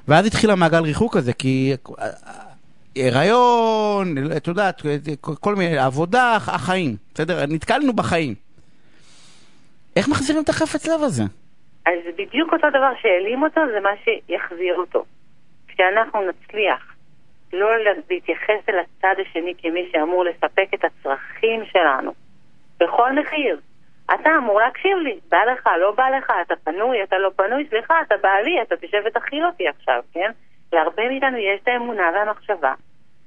ואז התחיל המעגל ריחוק הזה, כי אה, הריון, את יודעת, כל מיני, עבודה, החיים, בסדר? נתקלנו בחיים. איך מחזירים את החפץ לב הזה? אז בדיוק אותו דבר שהעלים אותו, זה מה שיחזיר אותו. כשאנחנו נצליח לא להתייחס אל הצד השני כמי שאמור לספק את הצרכים שלנו, בכל מחיר. אתה אמור להקשיב לי, בא לך, לא בא לך, אתה פנוי, אתה לא פנוי, סליחה, אתה בעלי, אתה תשב ותכיל אותי עכשיו, כן? להרבה מאיתנו יש את האמונה והמחשבה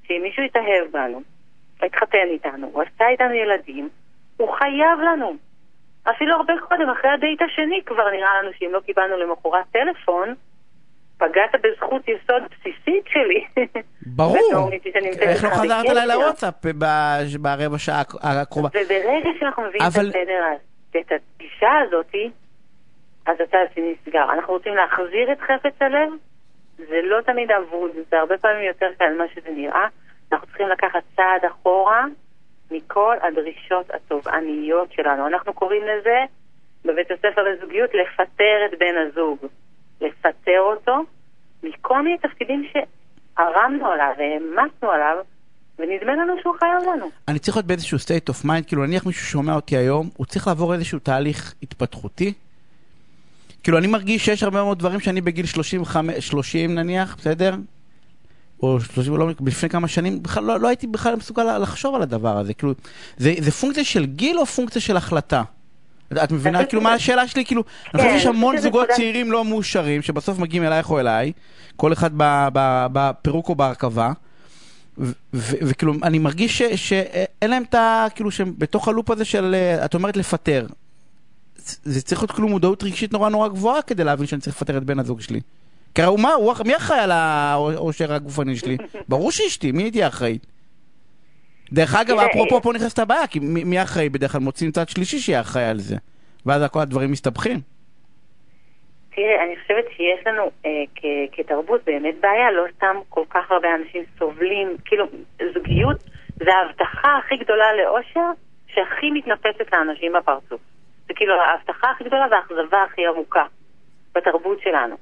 שאם מישהו יתאהב בנו, התחתן איתנו, הוא עשה איתנו ילדים, הוא חייב לנו. אפילו הרבה קודם, אחרי הדייט השני כבר נראה לנו שאם לא קיבלנו למחרת טלפון, פגעת בזכות יסוד בסיסית שלי. ברור. איך לא חזרת. אליי לוואטסאפ ברבע שעה הקרובה? וברגע שאנחנו מביאים אבל- את הסדר, את הפגישה הזאתי, אז הצד השני נסגר. אנחנו רוצים להחזיר את חפץ הלב, זה לא תמיד אבוד, זה הרבה פעמים יותר קל ממה שזה נראה. אנחנו צריכים לקחת צעד אחורה מכל הדרישות התובעניות שלנו. אנחנו קוראים לזה בבית הספר לזוגיות לפטר את בן הזוג. לפטר אותו מכל מיני תפקידים שערמנו עליו והעמסנו עליו, ונדמה לנו שהוא חייב לנו. אני צריך להיות באיזשהו state of mind, כאילו נניח מישהו שומע אותי היום, הוא צריך לעבור איזשהו תהליך התפתחותי. כאילו אני מרגיש שיש הרבה מאוד דברים שאני בגיל 35, 30 נניח, בסדר? או 30, לא, לפני כמה שנים, בכלל לא, לא הייתי בכלל מסוגל לחשוב על הדבר הזה. כאילו, זה, זה פונקציה של גיל או פונקציה של החלטה? את מבינה? כאילו, מה השאלה שלי? כאילו, אני חושב כן, שיש המון אני זוגות צעירים לא מאושרים, שבסוף מגיעים אלייך או אליי, כל אחד בפירוק או בהרכבה. וכאילו, אני מרגיש שאין להם את ה... כאילו, שהם בתוך הלופ הזה של, אה, את אומרת לפטר. זה צריך להיות כאילו מודעות רגשית נורא נורא גבוהה כדי להבין שאני צריך לפטר את בן הזוג שלי. כי הוא מה, הוא, מי אחראי על העושר הגופני שלי? ברור שאשתי, מי תהיה אחראית? דרך אגב, אפרופו פה נכנסת הבעיה, כי מי מי אחראי? בדרך כלל מוצאים צד שלישי שיהיה אחראי על זה. ואז כל הדברים מסתבכים. תראה, אני חושבת שיש לנו אה, כ- כתרבות באמת בעיה, לא סתם כל כך הרבה אנשים סובלים, כאילו, זוגיות זה ההבטחה הכי גדולה לאושר שהכי מתנפצת לאנשים בפרצוף. זה כאילו ההבטחה הכי גדולה והאכזבה הכי עמוקה בתרבות שלנו.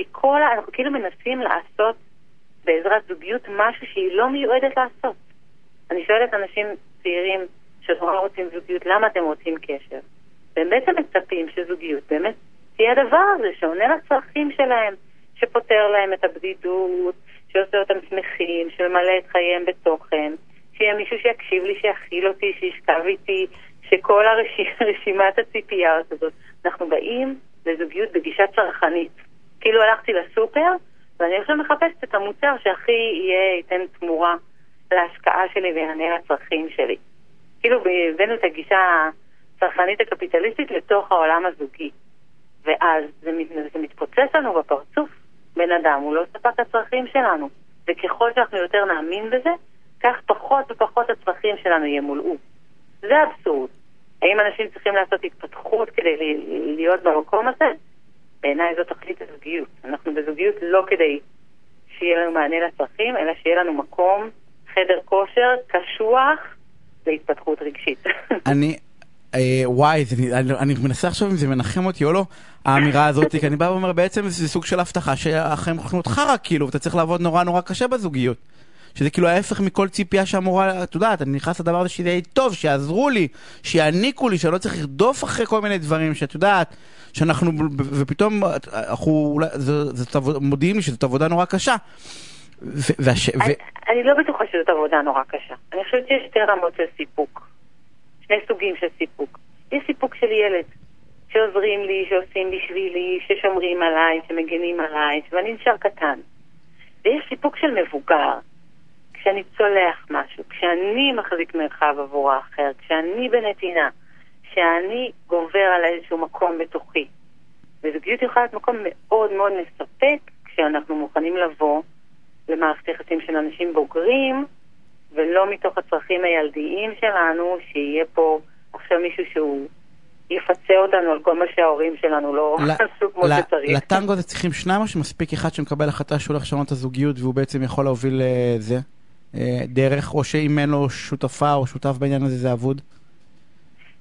כי כל ה... אנחנו כאילו מנסים לעשות בעזרת זוגיות משהו שהיא לא מיועדת לעשות. אני שואלת אנשים צעירים שנורא רוצים זוגיות, למה אתם רוצים קשר? והם בעצם מצפים שזוגיות באמת תהיה הדבר הזה שעונה לצרכים שלהם, שפותר להם את הבדידות, שעושה אותם שמחים, שממלא את חייהם בתוכן, שיהיה מישהו שיקשיב לי, שיכיל אותי, שישכב איתי, שכל הרשימת <laughs> הציפיות הזאת. אנחנו באים לזוגיות בגישה צרכנית. כאילו הלכתי לסופר, ואני עכשיו מחפשת את המוצר שהכי יהיה, ייתן תמורה להשקעה שלי ויענה לצרכים שלי. כאילו הבאנו את הגישה הצרכנית הקפיטליסטית לתוך העולם הזוגי. ואז זה, מת- זה מתפוצץ לנו בפרצוף. בן אדם הוא לא ספק הצרכים שלנו. וככל שאנחנו יותר נאמין בזה, כך פחות ופחות הצרכים שלנו ימולאו. זה אבסורד. האם אנשים צריכים לעשות התפתחות כדי להיות במקום הזה? בעיניי זו תכלית הזוגיות. אנחנו בזוגיות לא כדי שיהיה לנו מענה לצרכים, אלא שיהיה לנו מקום, חדר כושר, קשוח להתפתחות רגשית. <laughs> אני, אה, וואי, אני, מנסה לחשוב אם זה מנחם אותי או לא, האמירה הזאת, כי אני בא ואומר, בעצם זה סוג של הבטחה שהחיים הולכים להיות חרא, כאילו, ואתה צריך לעבוד נורא נורא קשה בזוגיות. שזה כאילו ההפך מכל ציפייה שאמורה, את יודעת, אני נכנס לדבר הזה שזה יהיה טוב, שיעזרו לי, שיעניקו לי, שאני לא צריך לרדוף אחרי כל מיני דברים, שאת יודעת, שאנחנו, ופתאום אנחנו, זה מודיעים לי שזאת עבודה נורא קשה. ו, והש, ו, אני, אני לא בטוחה שזאת עבודה נורא קשה. אני חושבת שיש שתי רמות של סיפוק. שני סוגים של סיפוק. יש סיפוק של ילד, שעוזרים לי, שעושים בשבילי, ששומרים עליי, שמגנים עליי, ואני נשאר קטן. ויש סיפוק של מבוגר, כשאני צולח משהו, כשאני מחזיק מרחב עבור האחר, כשאני בנתינה, שאני גובר על איזשהו מקום בתוכי. וזוגיות יכולה להיות מקום מאוד מאוד מספק כשאנחנו מוכנים לבוא למערכת יחסים של אנשים בוגרים, ולא מתוך הצרכים הילדיים שלנו, שיהיה פה עכשיו מישהו שהוא יפצה אותנו על כל מה שההורים שלנו לא עשו כמו שצריך. לטנגו הזה צריכים שניים או שמספיק אחד שמקבל החלטה שהוא הולך לשנות את הזוגיות והוא בעצם יכול להוביל לזה אה, דרך, או שאם אין לו שותפה או שותף בעניין הזה זה אבוד?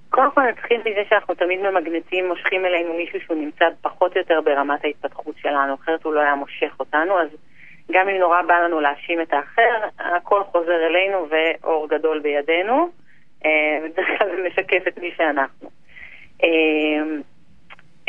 קודם כל נתחיל מזה שאנחנו תמיד ממגנטים, מושכים אלינו מישהו שהוא נמצא פחות או יותר ברמת ההתפתחות שלנו, אחרת הוא לא היה מושך אותנו, אז גם אם נורא בא לנו להאשים את האחר, הכל חוזר אלינו ואור גדול בידינו, אה, בדרך כלל זה משקף את מי שאנחנו. אה,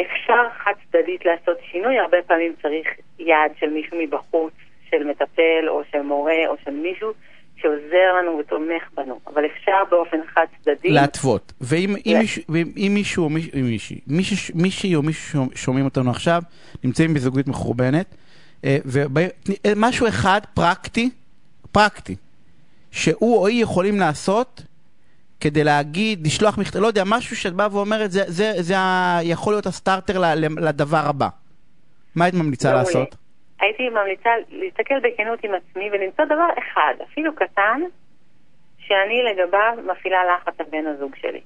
אפשר חד צדדית לעשות שינוי, הרבה פעמים צריך יד של מישהו מבחוץ, של מטפל או של מורה או של מישהו שעוזר לנו ותומך בנו, אבל אפשר באופן חד צדדי. להתוות. ואם אם ל- מישהו- ואם- אם מישהו או מישהי, אם מישהי, מישהו- מישהי או מישהו שומעים אותנו עכשיו, נמצאים בזוגיות מחורבנת, ומשהו אחד פרקטי, פרקטי, שהוא או היא יכולים לעשות כדי להגיד, לשלוח מכתב, לא יודע, משהו שאת באה ואומרת, זה, זה, זה ה... יכול להיות הסטארטר לדבר הבא. מה היית ממליצה. לעשות? הייתי ממליצה להסתכל בכנות עם עצמי ולמצוא דבר אחד, אפילו קטן, שאני לגביו מפעילה לחץ על בן הזוג שלי.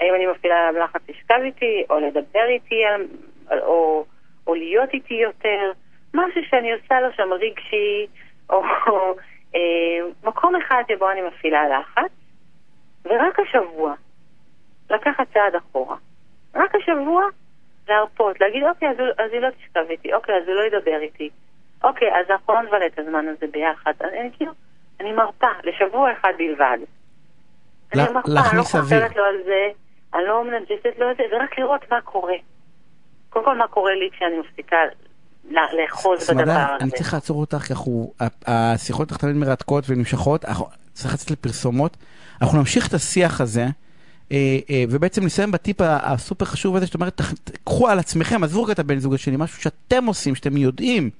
האם אני מפעילה עליו לחץ לשכב איתי, או לדבר איתי, או, או להיות איתי יותר, משהו שאני עושה לו שם רגשי, או, או אה, מקום אחד שבו אני מפעילה לחץ, ורק השבוע לקחת צעד אחורה. רק השבוע להרפות, להגיד, אוקיי, אז, אז היא לא תשכב איתי, אוקיי, אז הוא לא ידבר איתי. אוקיי, אז אנחנו לא נבלה את הזמן הזה ביחד. אני, אני כאילו, אני מרפה, לשבוע אחד בלבד. אני מרפה, אני לא. חוזרת לו על זה, אני לא מנג'סת לו על זה, ורק לראות מה קורה. קודם כל, מה קורה לי כשאני מפסיקה לאחוז בדבר הזה. אני צריך לעצור אותך, כי אנחנו, השיחות שלך תמיד מרתקות ונמשכות, צריך לצאת לפרסומות. אנחנו נמשיך את השיח הזה, ובעצם נסיים בטיפ הסופר חשוב הזה, שאת אומרת, "תח- קחו על עצמכם, עזבו רגע את הבן זוג השני, משהו שאתם עושים, שאתם יודעים,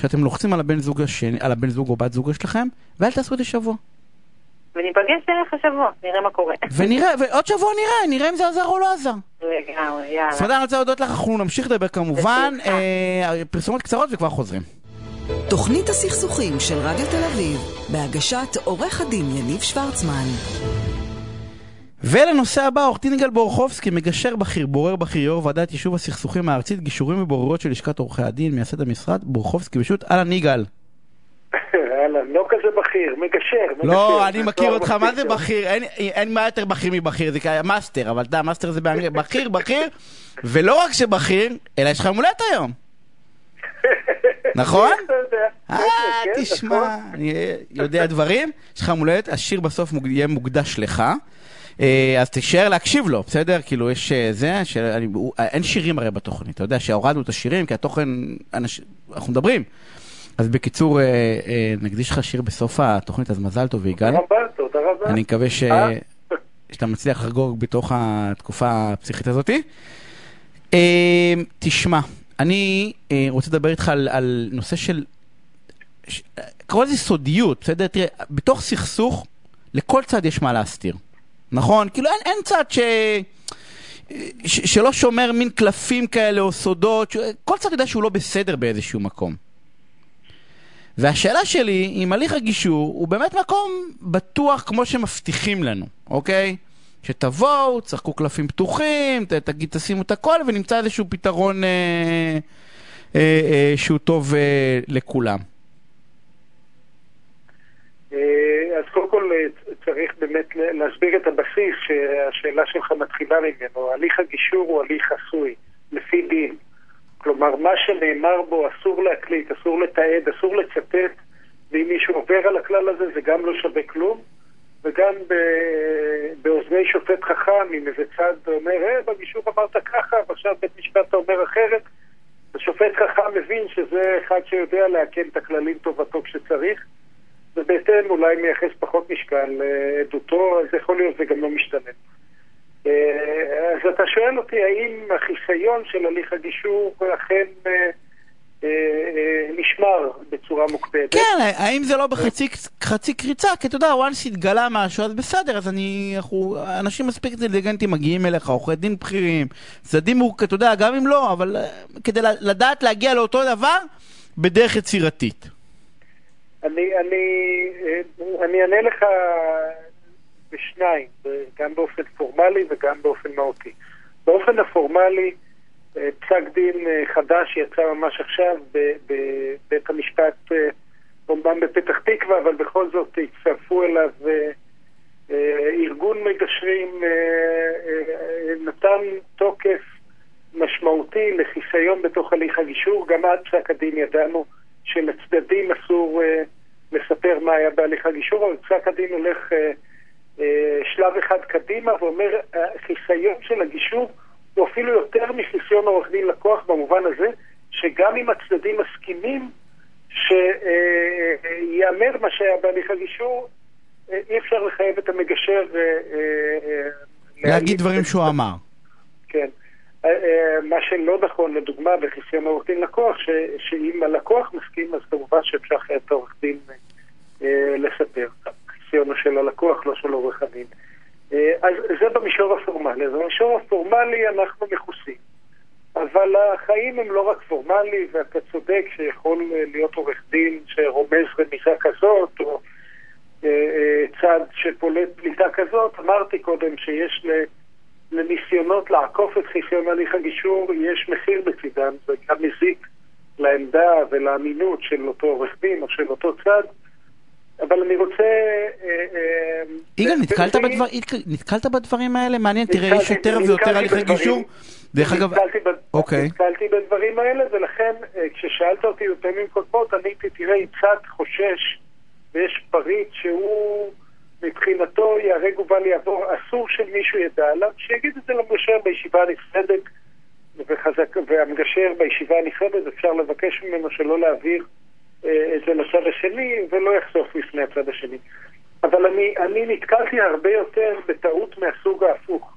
שאתם לוחצים על הבן זוג השני, על הבן זוג או בת זוג שלכם, ואל תעשו את זה שבוע. וניפגש בערך השבוע, נראה מה קורה. <laughs> ונראה, ועוד שבוע נראה, נראה אם זה עזר או לא עזר. לגמרי, יאללה. סמדר, אני רוצה להודות לך, אנחנו נמשיך לדבר כמובן. אה, פרסומות קצרות וכבר חוזרים. תוכנית הסכסוכים של רדיו תל אביב, בהגשת עורך הדין יניב שוורצמן. ולנושא הבא, עורך דין יגאל בורחובסקי, מגשר בכיר, בורר בכיר, יו"ר ועדת יישוב הסכסוכים הארצית, גישורים ובוררויות של לשכת עורכי הדין, מייסד המשרד, בורחובסקי פשוט, אהלן יגאל. אהלן, לא כזה בכיר, מגשר. לא, מגשר. אני מכיר תואר אותך, מה זה טוב. בכיר? אין- מה יותר בכיר מבכיר, זה כאלה מאסטר, אבל אתה מאסטר זה באנגלית, בכיר, בכיר, ולא רק שבכיר, אלא יש לך יום הולדת היום, <laughs> נכון? אה, כן, נכון. תשמע, אני יודע דברים, יש לך יום הולדת, השיר בסוף יהיה מוקדש לך. אה, אז תישאר להקשיב לו, בסדר? כאילו יש אה, זה, שאני- אה, אין שירים הרי בתוכנית, אתה יודע שהורדנו את השירים, כי התוכן, אנש- אנחנו מדברים. אז בקיצור, אה, אה, נקדיש לך שיר בסוף התוכנית, אז מזל טוב ויגאל. תודה רבה, תודה רבה. אני מקווה ש... שאתה מצליח לחגוג בתוך התקופה הפסיכית הזאתי. אה, תשמע, אני אה, רוצה לדבר איתך על, על נושא של... ש- קרוא לזה סודיות, בסדר? תראה, בתוך סכסוך, לכל צד יש מה להסתיר. נכון? כאילו אין, אין צד ש... ש... שלא שומר מין קלפים כאלה או סודות, ש... כל צד יודע שהוא לא בסדר באיזשהו מקום. והשאלה שלי, אם הליך הגישור הוא באמת מקום בטוח כמו שמבטיחים לנו, אוקיי? שתבואו, תשחקו קלפים פתוחים, ת, תגיד, תשימו את הכל ונמצא איזשהו פתרון אה, אה, אה, שהוא טוב אה, לכולם. אה, אז קודם כל אה, צריך באמת להסביר את הבסיס שהשאלה שלך מתחילה ממנו. הליך הגישור הוא הליך חסוי, לפי דין. כלומר, מה שנאמר בו אסור להקליט, אסור לתעד, אסור לצטט, ואם מישהו עובר על הכלל הזה זה גם לא שווה כלום. וגם באוזני שופט חכם, אם איזה צד אומר, אה, בגישור אמרת ככה, ועכשיו בית משפט אומר אחרת, השופט חכם מבין שזה אחד שיודע לעקן את הכללים טובתו כשצריך, ובהתאם אולי מייחס פחות משקל לעדותו, אז יכול להיות זה גם לא משתנה. אה, אז אתה שואל אותי האם החיסיון של הליך הגישור אכן אה, אה, אה, נשמר בצורה מוקפדת? כן, האם זה לא בחצי חצי קריצה? כי אתה יודע, once התגלה משהו, אז בסדר, אז אני, אנחנו, אנשים מספיק אינטליגנטים מגיעים אליך, עורכי דין בכירים, צדדים מורכבים, אתה יודע, גם אם לא, אבל אה, כדי לדעת להגיע לאותו דבר בדרך יצירתית. אני, אני, אה, אני אענה לך בשניים, גם באופן פורמלי וגם באופן מהותי. באופן הפורמלי, אה, פסק דין אה, חדש יצא ממש עכשיו בבית המשפט, אומנם בפתח תקווה, אבל בכל זאת הצטרפו אליו ארגון מגשרים, נתן תוקף משמעותי לחיסיון בתוך הליך הגישור. גם עד פסק הדין ידענו שלצדדים אסור אה, לספר מה היה בהליך הגישור, אבל פסק הדין הולך אה, אה, שלב אחד קדימה ואומר, החיסיון של הגישור הוא אפילו יותר מחיסיון עורך דין לקוח במובן הזה, שגם אם הצדדים מסכימים שייאמר מה שהיה בהליך הגישור, אה, אי אפשר לחייב את המגשר אה, אה, להגיד דברים שהוא אמר. כן. אה, אה, מה שלא נכון, לדוגמה, בחיסיון עורך דין לקוח, ש, שאם הלקוח מסכים, אז כמובן שאפשר לחייב את העורך דין אה, לספר. חיסיונו של הלקוח, לא של עורך הדין. אז זה במישור הפורמלי. אז במישור הפורמלי אנחנו מכוסים. אבל החיים הם לא רק פורמלי, ואתה צודק שיכול להיות עורך דין שרומז רמיזה כזאת, או צד שפולט פליטה כזאת. אמרתי קודם שיש לניסיונות לעקוף את חיסיון הליך הגישור, יש מחיר בצדם, זה גם מזיק לעמדה ולאמינות של אותו עורך דין או של אותו צד. אבל אני רוצה... אה, אה, יגאל, נתקלת, בדבר, נתקלת בדברים האלה? מעניין, תראה, יש יותר ויותר הליכי גישור. דרך אגב... אוקיי. נתקלתי בדברים האלה, ולכן אה, כששאלת אותי בפעמים קודמות, עניתי, תראה, צד חושש ויש פריט שהוא מבחינתו ייהרג ובל יעבור, אסור שמישהו ידע עליו, שיגיד את זה למגשר בישיבה הנפרדת, והמגשר בישיבה הנפרדת, אפשר לבקש ממנו שלא להעביר אה, את זה לצד השני ולא יחשוף לפני הצד השני. אבל אני, אני נתקלתי הרבה יותר בטעות מהסוג ההפוך,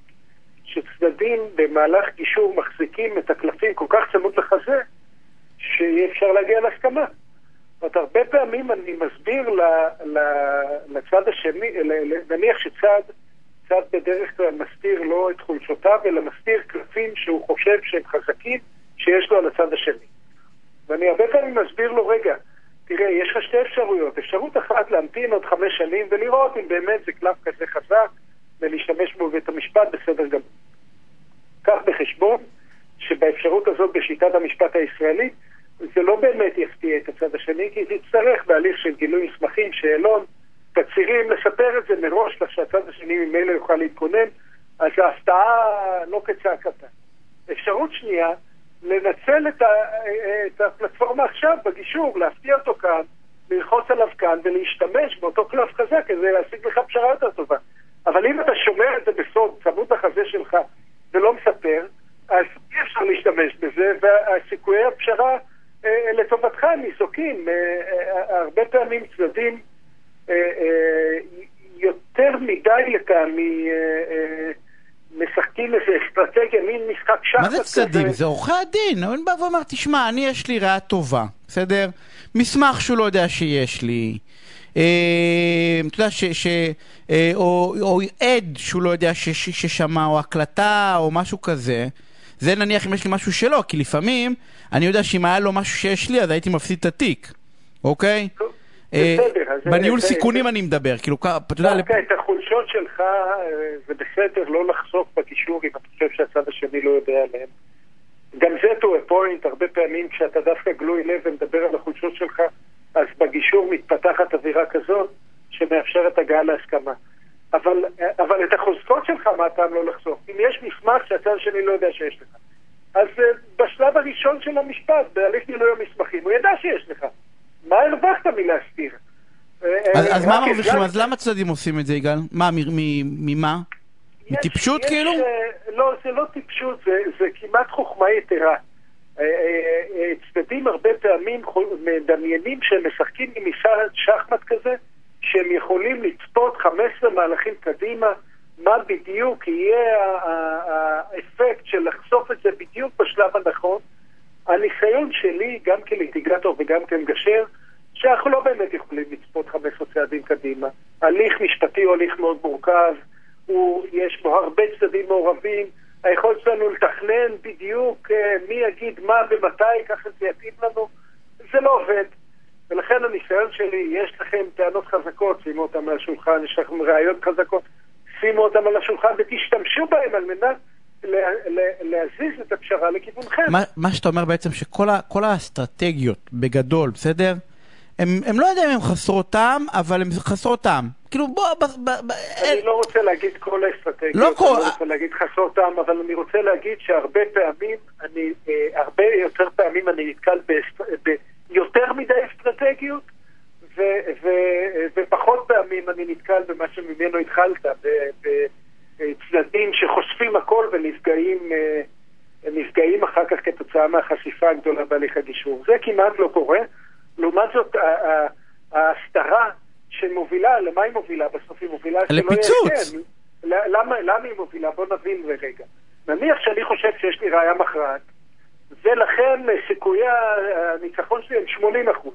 שצדדים במהלך גישור מחזיקים את הקלפים כל כך צמוד לחזה, שאי אפשר להגיע להסכמה. זאת הרבה פעמים אני מסביר ל, ל, לצד השני, נניח שצד, צד בדרך כלל מסתיר לא את חולשותיו, אלא מסתיר קלפים שהוא חושב שהם חזקים, שיש לו על הצד השני. ואני הרבה פעמים מסביר לו, רגע, תראה, יש לך שתי אפשרויות. אפשרות אחת להמתין עוד חמש שנים ולראות אם באמת זה קלף כזה חזק ולהשתמש בו בבית המשפט, בסדר גמור. קח בחשבון שבאפשרות הזאת בשיטת המשפט הישראלית זה לא באמת יפתיע את הצד השני, כי זה יצטרך בהליך של גילוי מסמכים, שאלון, תצהירים, לספר את זה מראש, כך שהצד השני ממילא יוכל להתכונן, אז ההפתעה לא כצעקתה. אפשרות שנייה, לנצל את, ה, את הפלטפורמה עכשיו בגישור, להפתיע אותו כאן, ללחוץ עליו כאן ולהשתמש באותו קלף חזק כדי להשיג לך פשרה יותר טובה. אבל אם אתה שומר את זה בסוד, צמוד לחזה שלך, ולא מספר, אז אי אפשר להשתמש בזה, וסיכויי הפשרה לטובתך הם ניזוקים. אה, אה, הרבה פעמים צדדים אה, אה, יותר מדי לטעמי אה, אה, משחקים איזה אסטרטגיה, מין משחק כזה. מה זה צדדים? זה עורכי הדין. הוא בא ואומר, תשמע, אני יש לי ראייה טובה, בסדר? מסמך שהוא לא יודע שיש לי. אה, אתה יודע, ש, ש, אה, או, או עד שהוא לא יודע ש, ש, ששמע, או הקלטה, או משהו כזה. זה נניח אם יש לי משהו שלו, כי לפעמים אני יודע שאם היה לו משהו שיש לי, אז הייתי מפסיד את התיק, אוקיי? אה, בניהול סיכונים אני מדבר, כאילו, אתה יודע... אוקיי, את החולשות שלך אה, זה בסדר לא לחשוף בגישור אם אתה חושב שהצד השני לא יודע עליהם. גם זה to a point, הרבה פעמים כשאתה דווקא גלוי לב ומדבר על החולשות שלך, אז בגישור מתפתחת אווירה כזאת שמאפשרת הגעה להסכמה. אבל, אבל את החוזקות שלך, מה הטעם לא לחשוף? אם יש מסמך שהצד השני לא יודע שיש לך, אז uh, בשלב הראשון של המשפט, בהליך גילוי המסמכים, הוא ידע שיש לך. מה הרווחת מלהסתיר? אז, אה, אז מה מרוויחים? אז למה צדדים עושים את זה, יגאל? מה, ממה? מטיפשות כאילו? לא, זה לא טיפשות, זה, זה כמעט חוכמה יתרה. צדדים הרבה פעמים מדמיינים שהם משחקים עם שחמט כזה, שהם יכולים לצפות 15 מהלכים קדימה, מה בדיוק יהיה האפקט של לחשוף את זה בדיוק בשלב הנכון. הניסיון שלי, גם כליטיגטור וגם כמגשר, שאנחנו לא באמת יכולים לצפות 15 צעדים קדימה. הליך משפטי הוא הליך מאוד מורכב, הוא, יש בו הרבה צדדים מעורבים, היכולת שלנו לתכנן בדיוק אה, מי יגיד מה ומתי, ככה זה יתאים לנו, זה לא עובד. ולכן הניסיון שלי, יש לכם טענות חזקות, שימו אותן על השולחן, יש לכם ראיות חזקות, שימו אותן על השולחן ותשתמשו בהן על מנת להזיז את הפשרה לכיוונכם. מה, מה שאתה אומר בעצם שכל האסטרטגיות בגדול, בסדר? הם, הם לא יודעים אם הם חסרות טעם, אבל הם חסרות טעם. כאילו בוא... ב, ב, ב, אני לא רוצה להגיד כל האסטרטגיות, לא כל... אני לא רוצה להגיד חסרות טעם, אבל אני רוצה להגיד שהרבה פעמים, אני, אה, הרבה יותר פעמים אני נתקל ביותר מדי אסטרטגיות, ו, ו, ופחות פעמים אני נתקל במה שממנו התחלת, בצדדים שחושפים הכל ונפגעים אה, נפגעים אחר כך כתוצאה מהחשיפה הגדולה בהליך הגישור. זה כמעט לא קורה. לעומת זאת, ההסתרה שמובילה, למה היא מובילה בסוף? היא מובילה לפיצוץ. למה, למה היא מובילה? בוא נבין רגע. נניח שאני חושב שיש לי ראייה מכרעת, ולכן סיכויי הניצחון שלי הם 80 אחוז.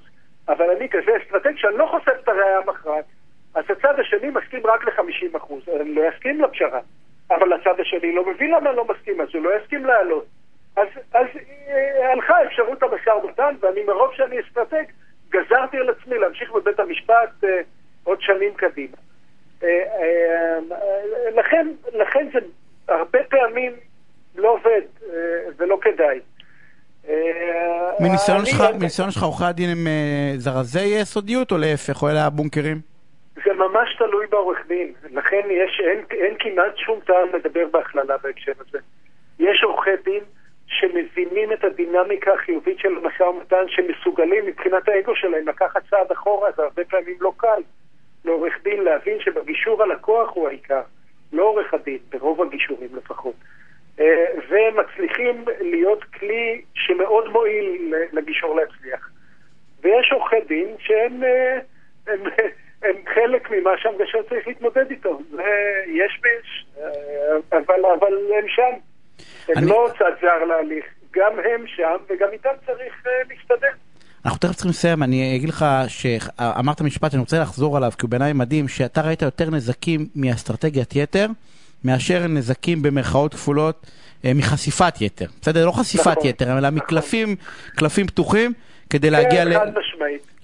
אבל אני כזה אסטרטג שאני לא חושף את הראייה המכרעת, אז הצד השני מסכים רק ל-50%. אני לא יסכים לפשרה. אבל הצד השני לא מבין למה לא מסכים, אז הוא לא יסכים לעלות. אז, אז אה, הלכה אפשרות המשא ומתן, ואני מרוב שאני אסטרטג, גזרתי על עצמי להמשיך בבית המשפט אה, עוד שנים קדימה. אה, אה, לכן, לכן זה הרבה פעמים לא עובד אה, ולא כדאי. אה, מניסיון אני- שלך, מניסיון שלך עורכי הדין הם אה, זרזי סודיות או להפך, או אלה הבונקרים? זה ממש תלוי בעורך דין, לכן יש, אין, אין כמעט שום טעם לדבר בהכללה בהקשר הזה. יש עורכי דין שמבינים את הדינמיקה החיובית של המשא ומתן, שמסוגלים מבחינת האגו שלהם לקחת צעד אחורה, זה הרבה פעמים לא קל לעורך דין להבין שבגישור הלקוח הוא העיקר, לא עורך הדין, ברוב הגישורים לפחות. אה, ומצליחים להיות כלי שמאוד מועיל לגישור להצליח. ויש עורכי דין שהם אה, הם, <laughs> הם חלק ממה שהמגשר צריך להתמודד איתו. יש ויש, אה, אבל, אבל הם שם. הם אני- לא צד זר להליך, גם הם שם וגם איתם צריך להסתדר. אנחנו תכף צריכים לסיים, אני אגיד לך שאמרת משפט שאני רוצה לחזור עליו, כי הוא בעיניי מדהים, שאתה ראית יותר נזקים מאסטרטגיית יתר, מאשר נזקים במרכאות כפולות אה, מחשיפת יתר. בסדר? לא חשיפת נכון. יתר, אלא מקלפים קלפים פתוחים, כדי להגיע כן, ל-.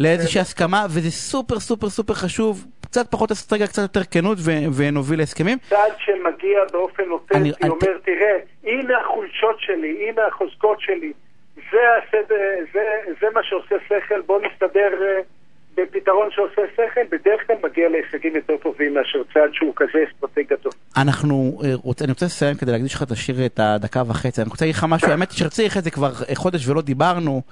לאיזושהי הסכמה, וזה סופר סופר סופר חשוב, קצת פחות אסטרטגיה, קצת יותר כנות, ו- ונוביל להסכמים. צד שמגיע באופן אני- אותנטי, אני- אומר, תראה, הנה החולשות שלי, הנה החוזקות שלי, זה, הסדר, זה, זה מה שעושה שכל, בוא נסתדר אה, בפתרון שעושה שכל, בדרך כלל מגיע להישגים יותר טובים מאשר צד שהוא כזה אסטרטג גדול. אנחנו, אה, רוצ, אני רוצה לסיים כדי להקדיש לך את השיר את הדקה וחצי. אני רוצה להגיד לך משהו, האמת היא שרציתי לך את זה כבר אה, חודש ולא דיברנו.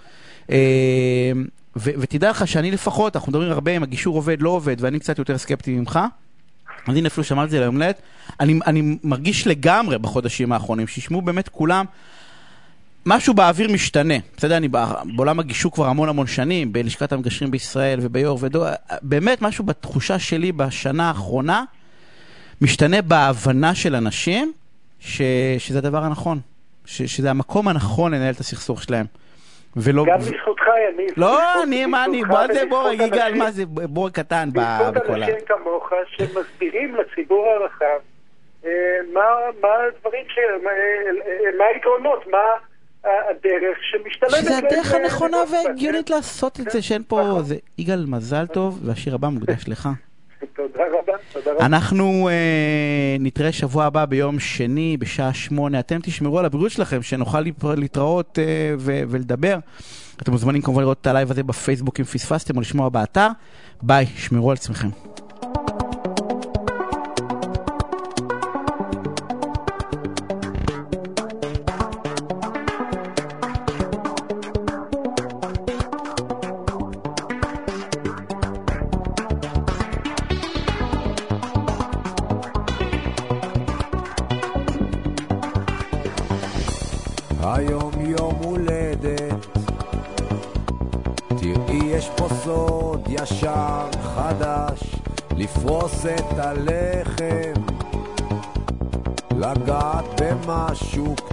אה, ותדע לך שאני לפחות, אנחנו מדברים הרבה אם הגישור עובד, לא עובד, ואני קצת יותר סקפטי ממך. הנה אפילו שמעתי את זה ליום הולדת. אני, אני מרגיש לגמרי בחודשים האחרונים, שישמעו באמת כולם. משהו באוויר משתנה, בסדר? אני בע- בעולם הגישור כבר המון המון שנים, בלשכת המגשרים בישראל וביו"ר ודור, באמת משהו בתחושה שלי בשנה האחרונה, משתנה בהבנה של אנשים ש, שזה הדבר הנכון, ש, שזה המקום הנכון לנהל את הסכסוך שלהם. ולא... גם בזכותך, יניב. לא, בזכות- אני, מה אני, בוא זה בור, יגאל, מה זה בור קטן בזכות בכל ה... אנשים כמוך שמסבירים לציבור הרחב אה, מה מה הדברים. מה- אה, מה היתרונות, מה הדרך שמשתלמת. שזה הדרך הנכונה וההגיונית לעשות את זה, שאין פה... נכון. זה יגאל, מזל טוב, והשיר הבא מוקדש לך. <laughs> תודה רבה, תודה רבה. אנחנו אה, נתראה שבוע הבא ביום שני בשעה שמונה. אתם תשמרו על הבריאות שלכם, שנוכל להתראות אה, ו- ולדבר. אתם מוזמנים כמובן לראות את ה live הזה בפייסבוק אם פספסתם או לשמוע באתר. ביי, שמרו על עצמכם.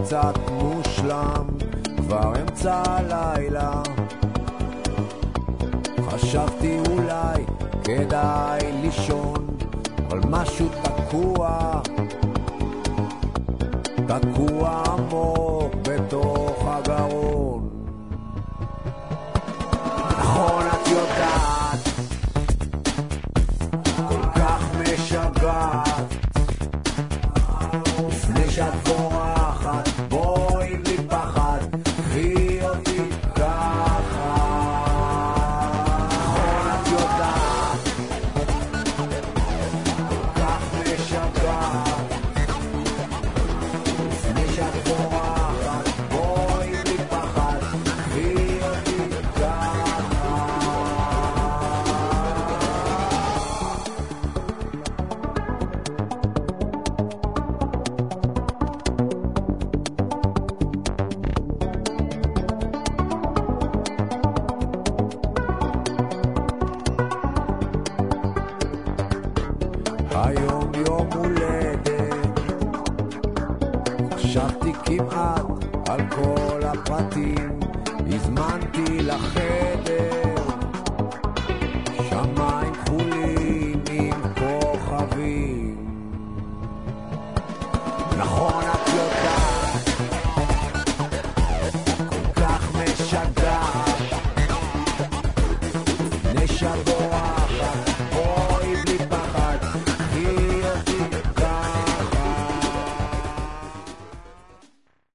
קצת מושלם כבר אמצע הלילה. חשבתי אולי כדאי לישון אבל משהו תקוע. תקוע עמוק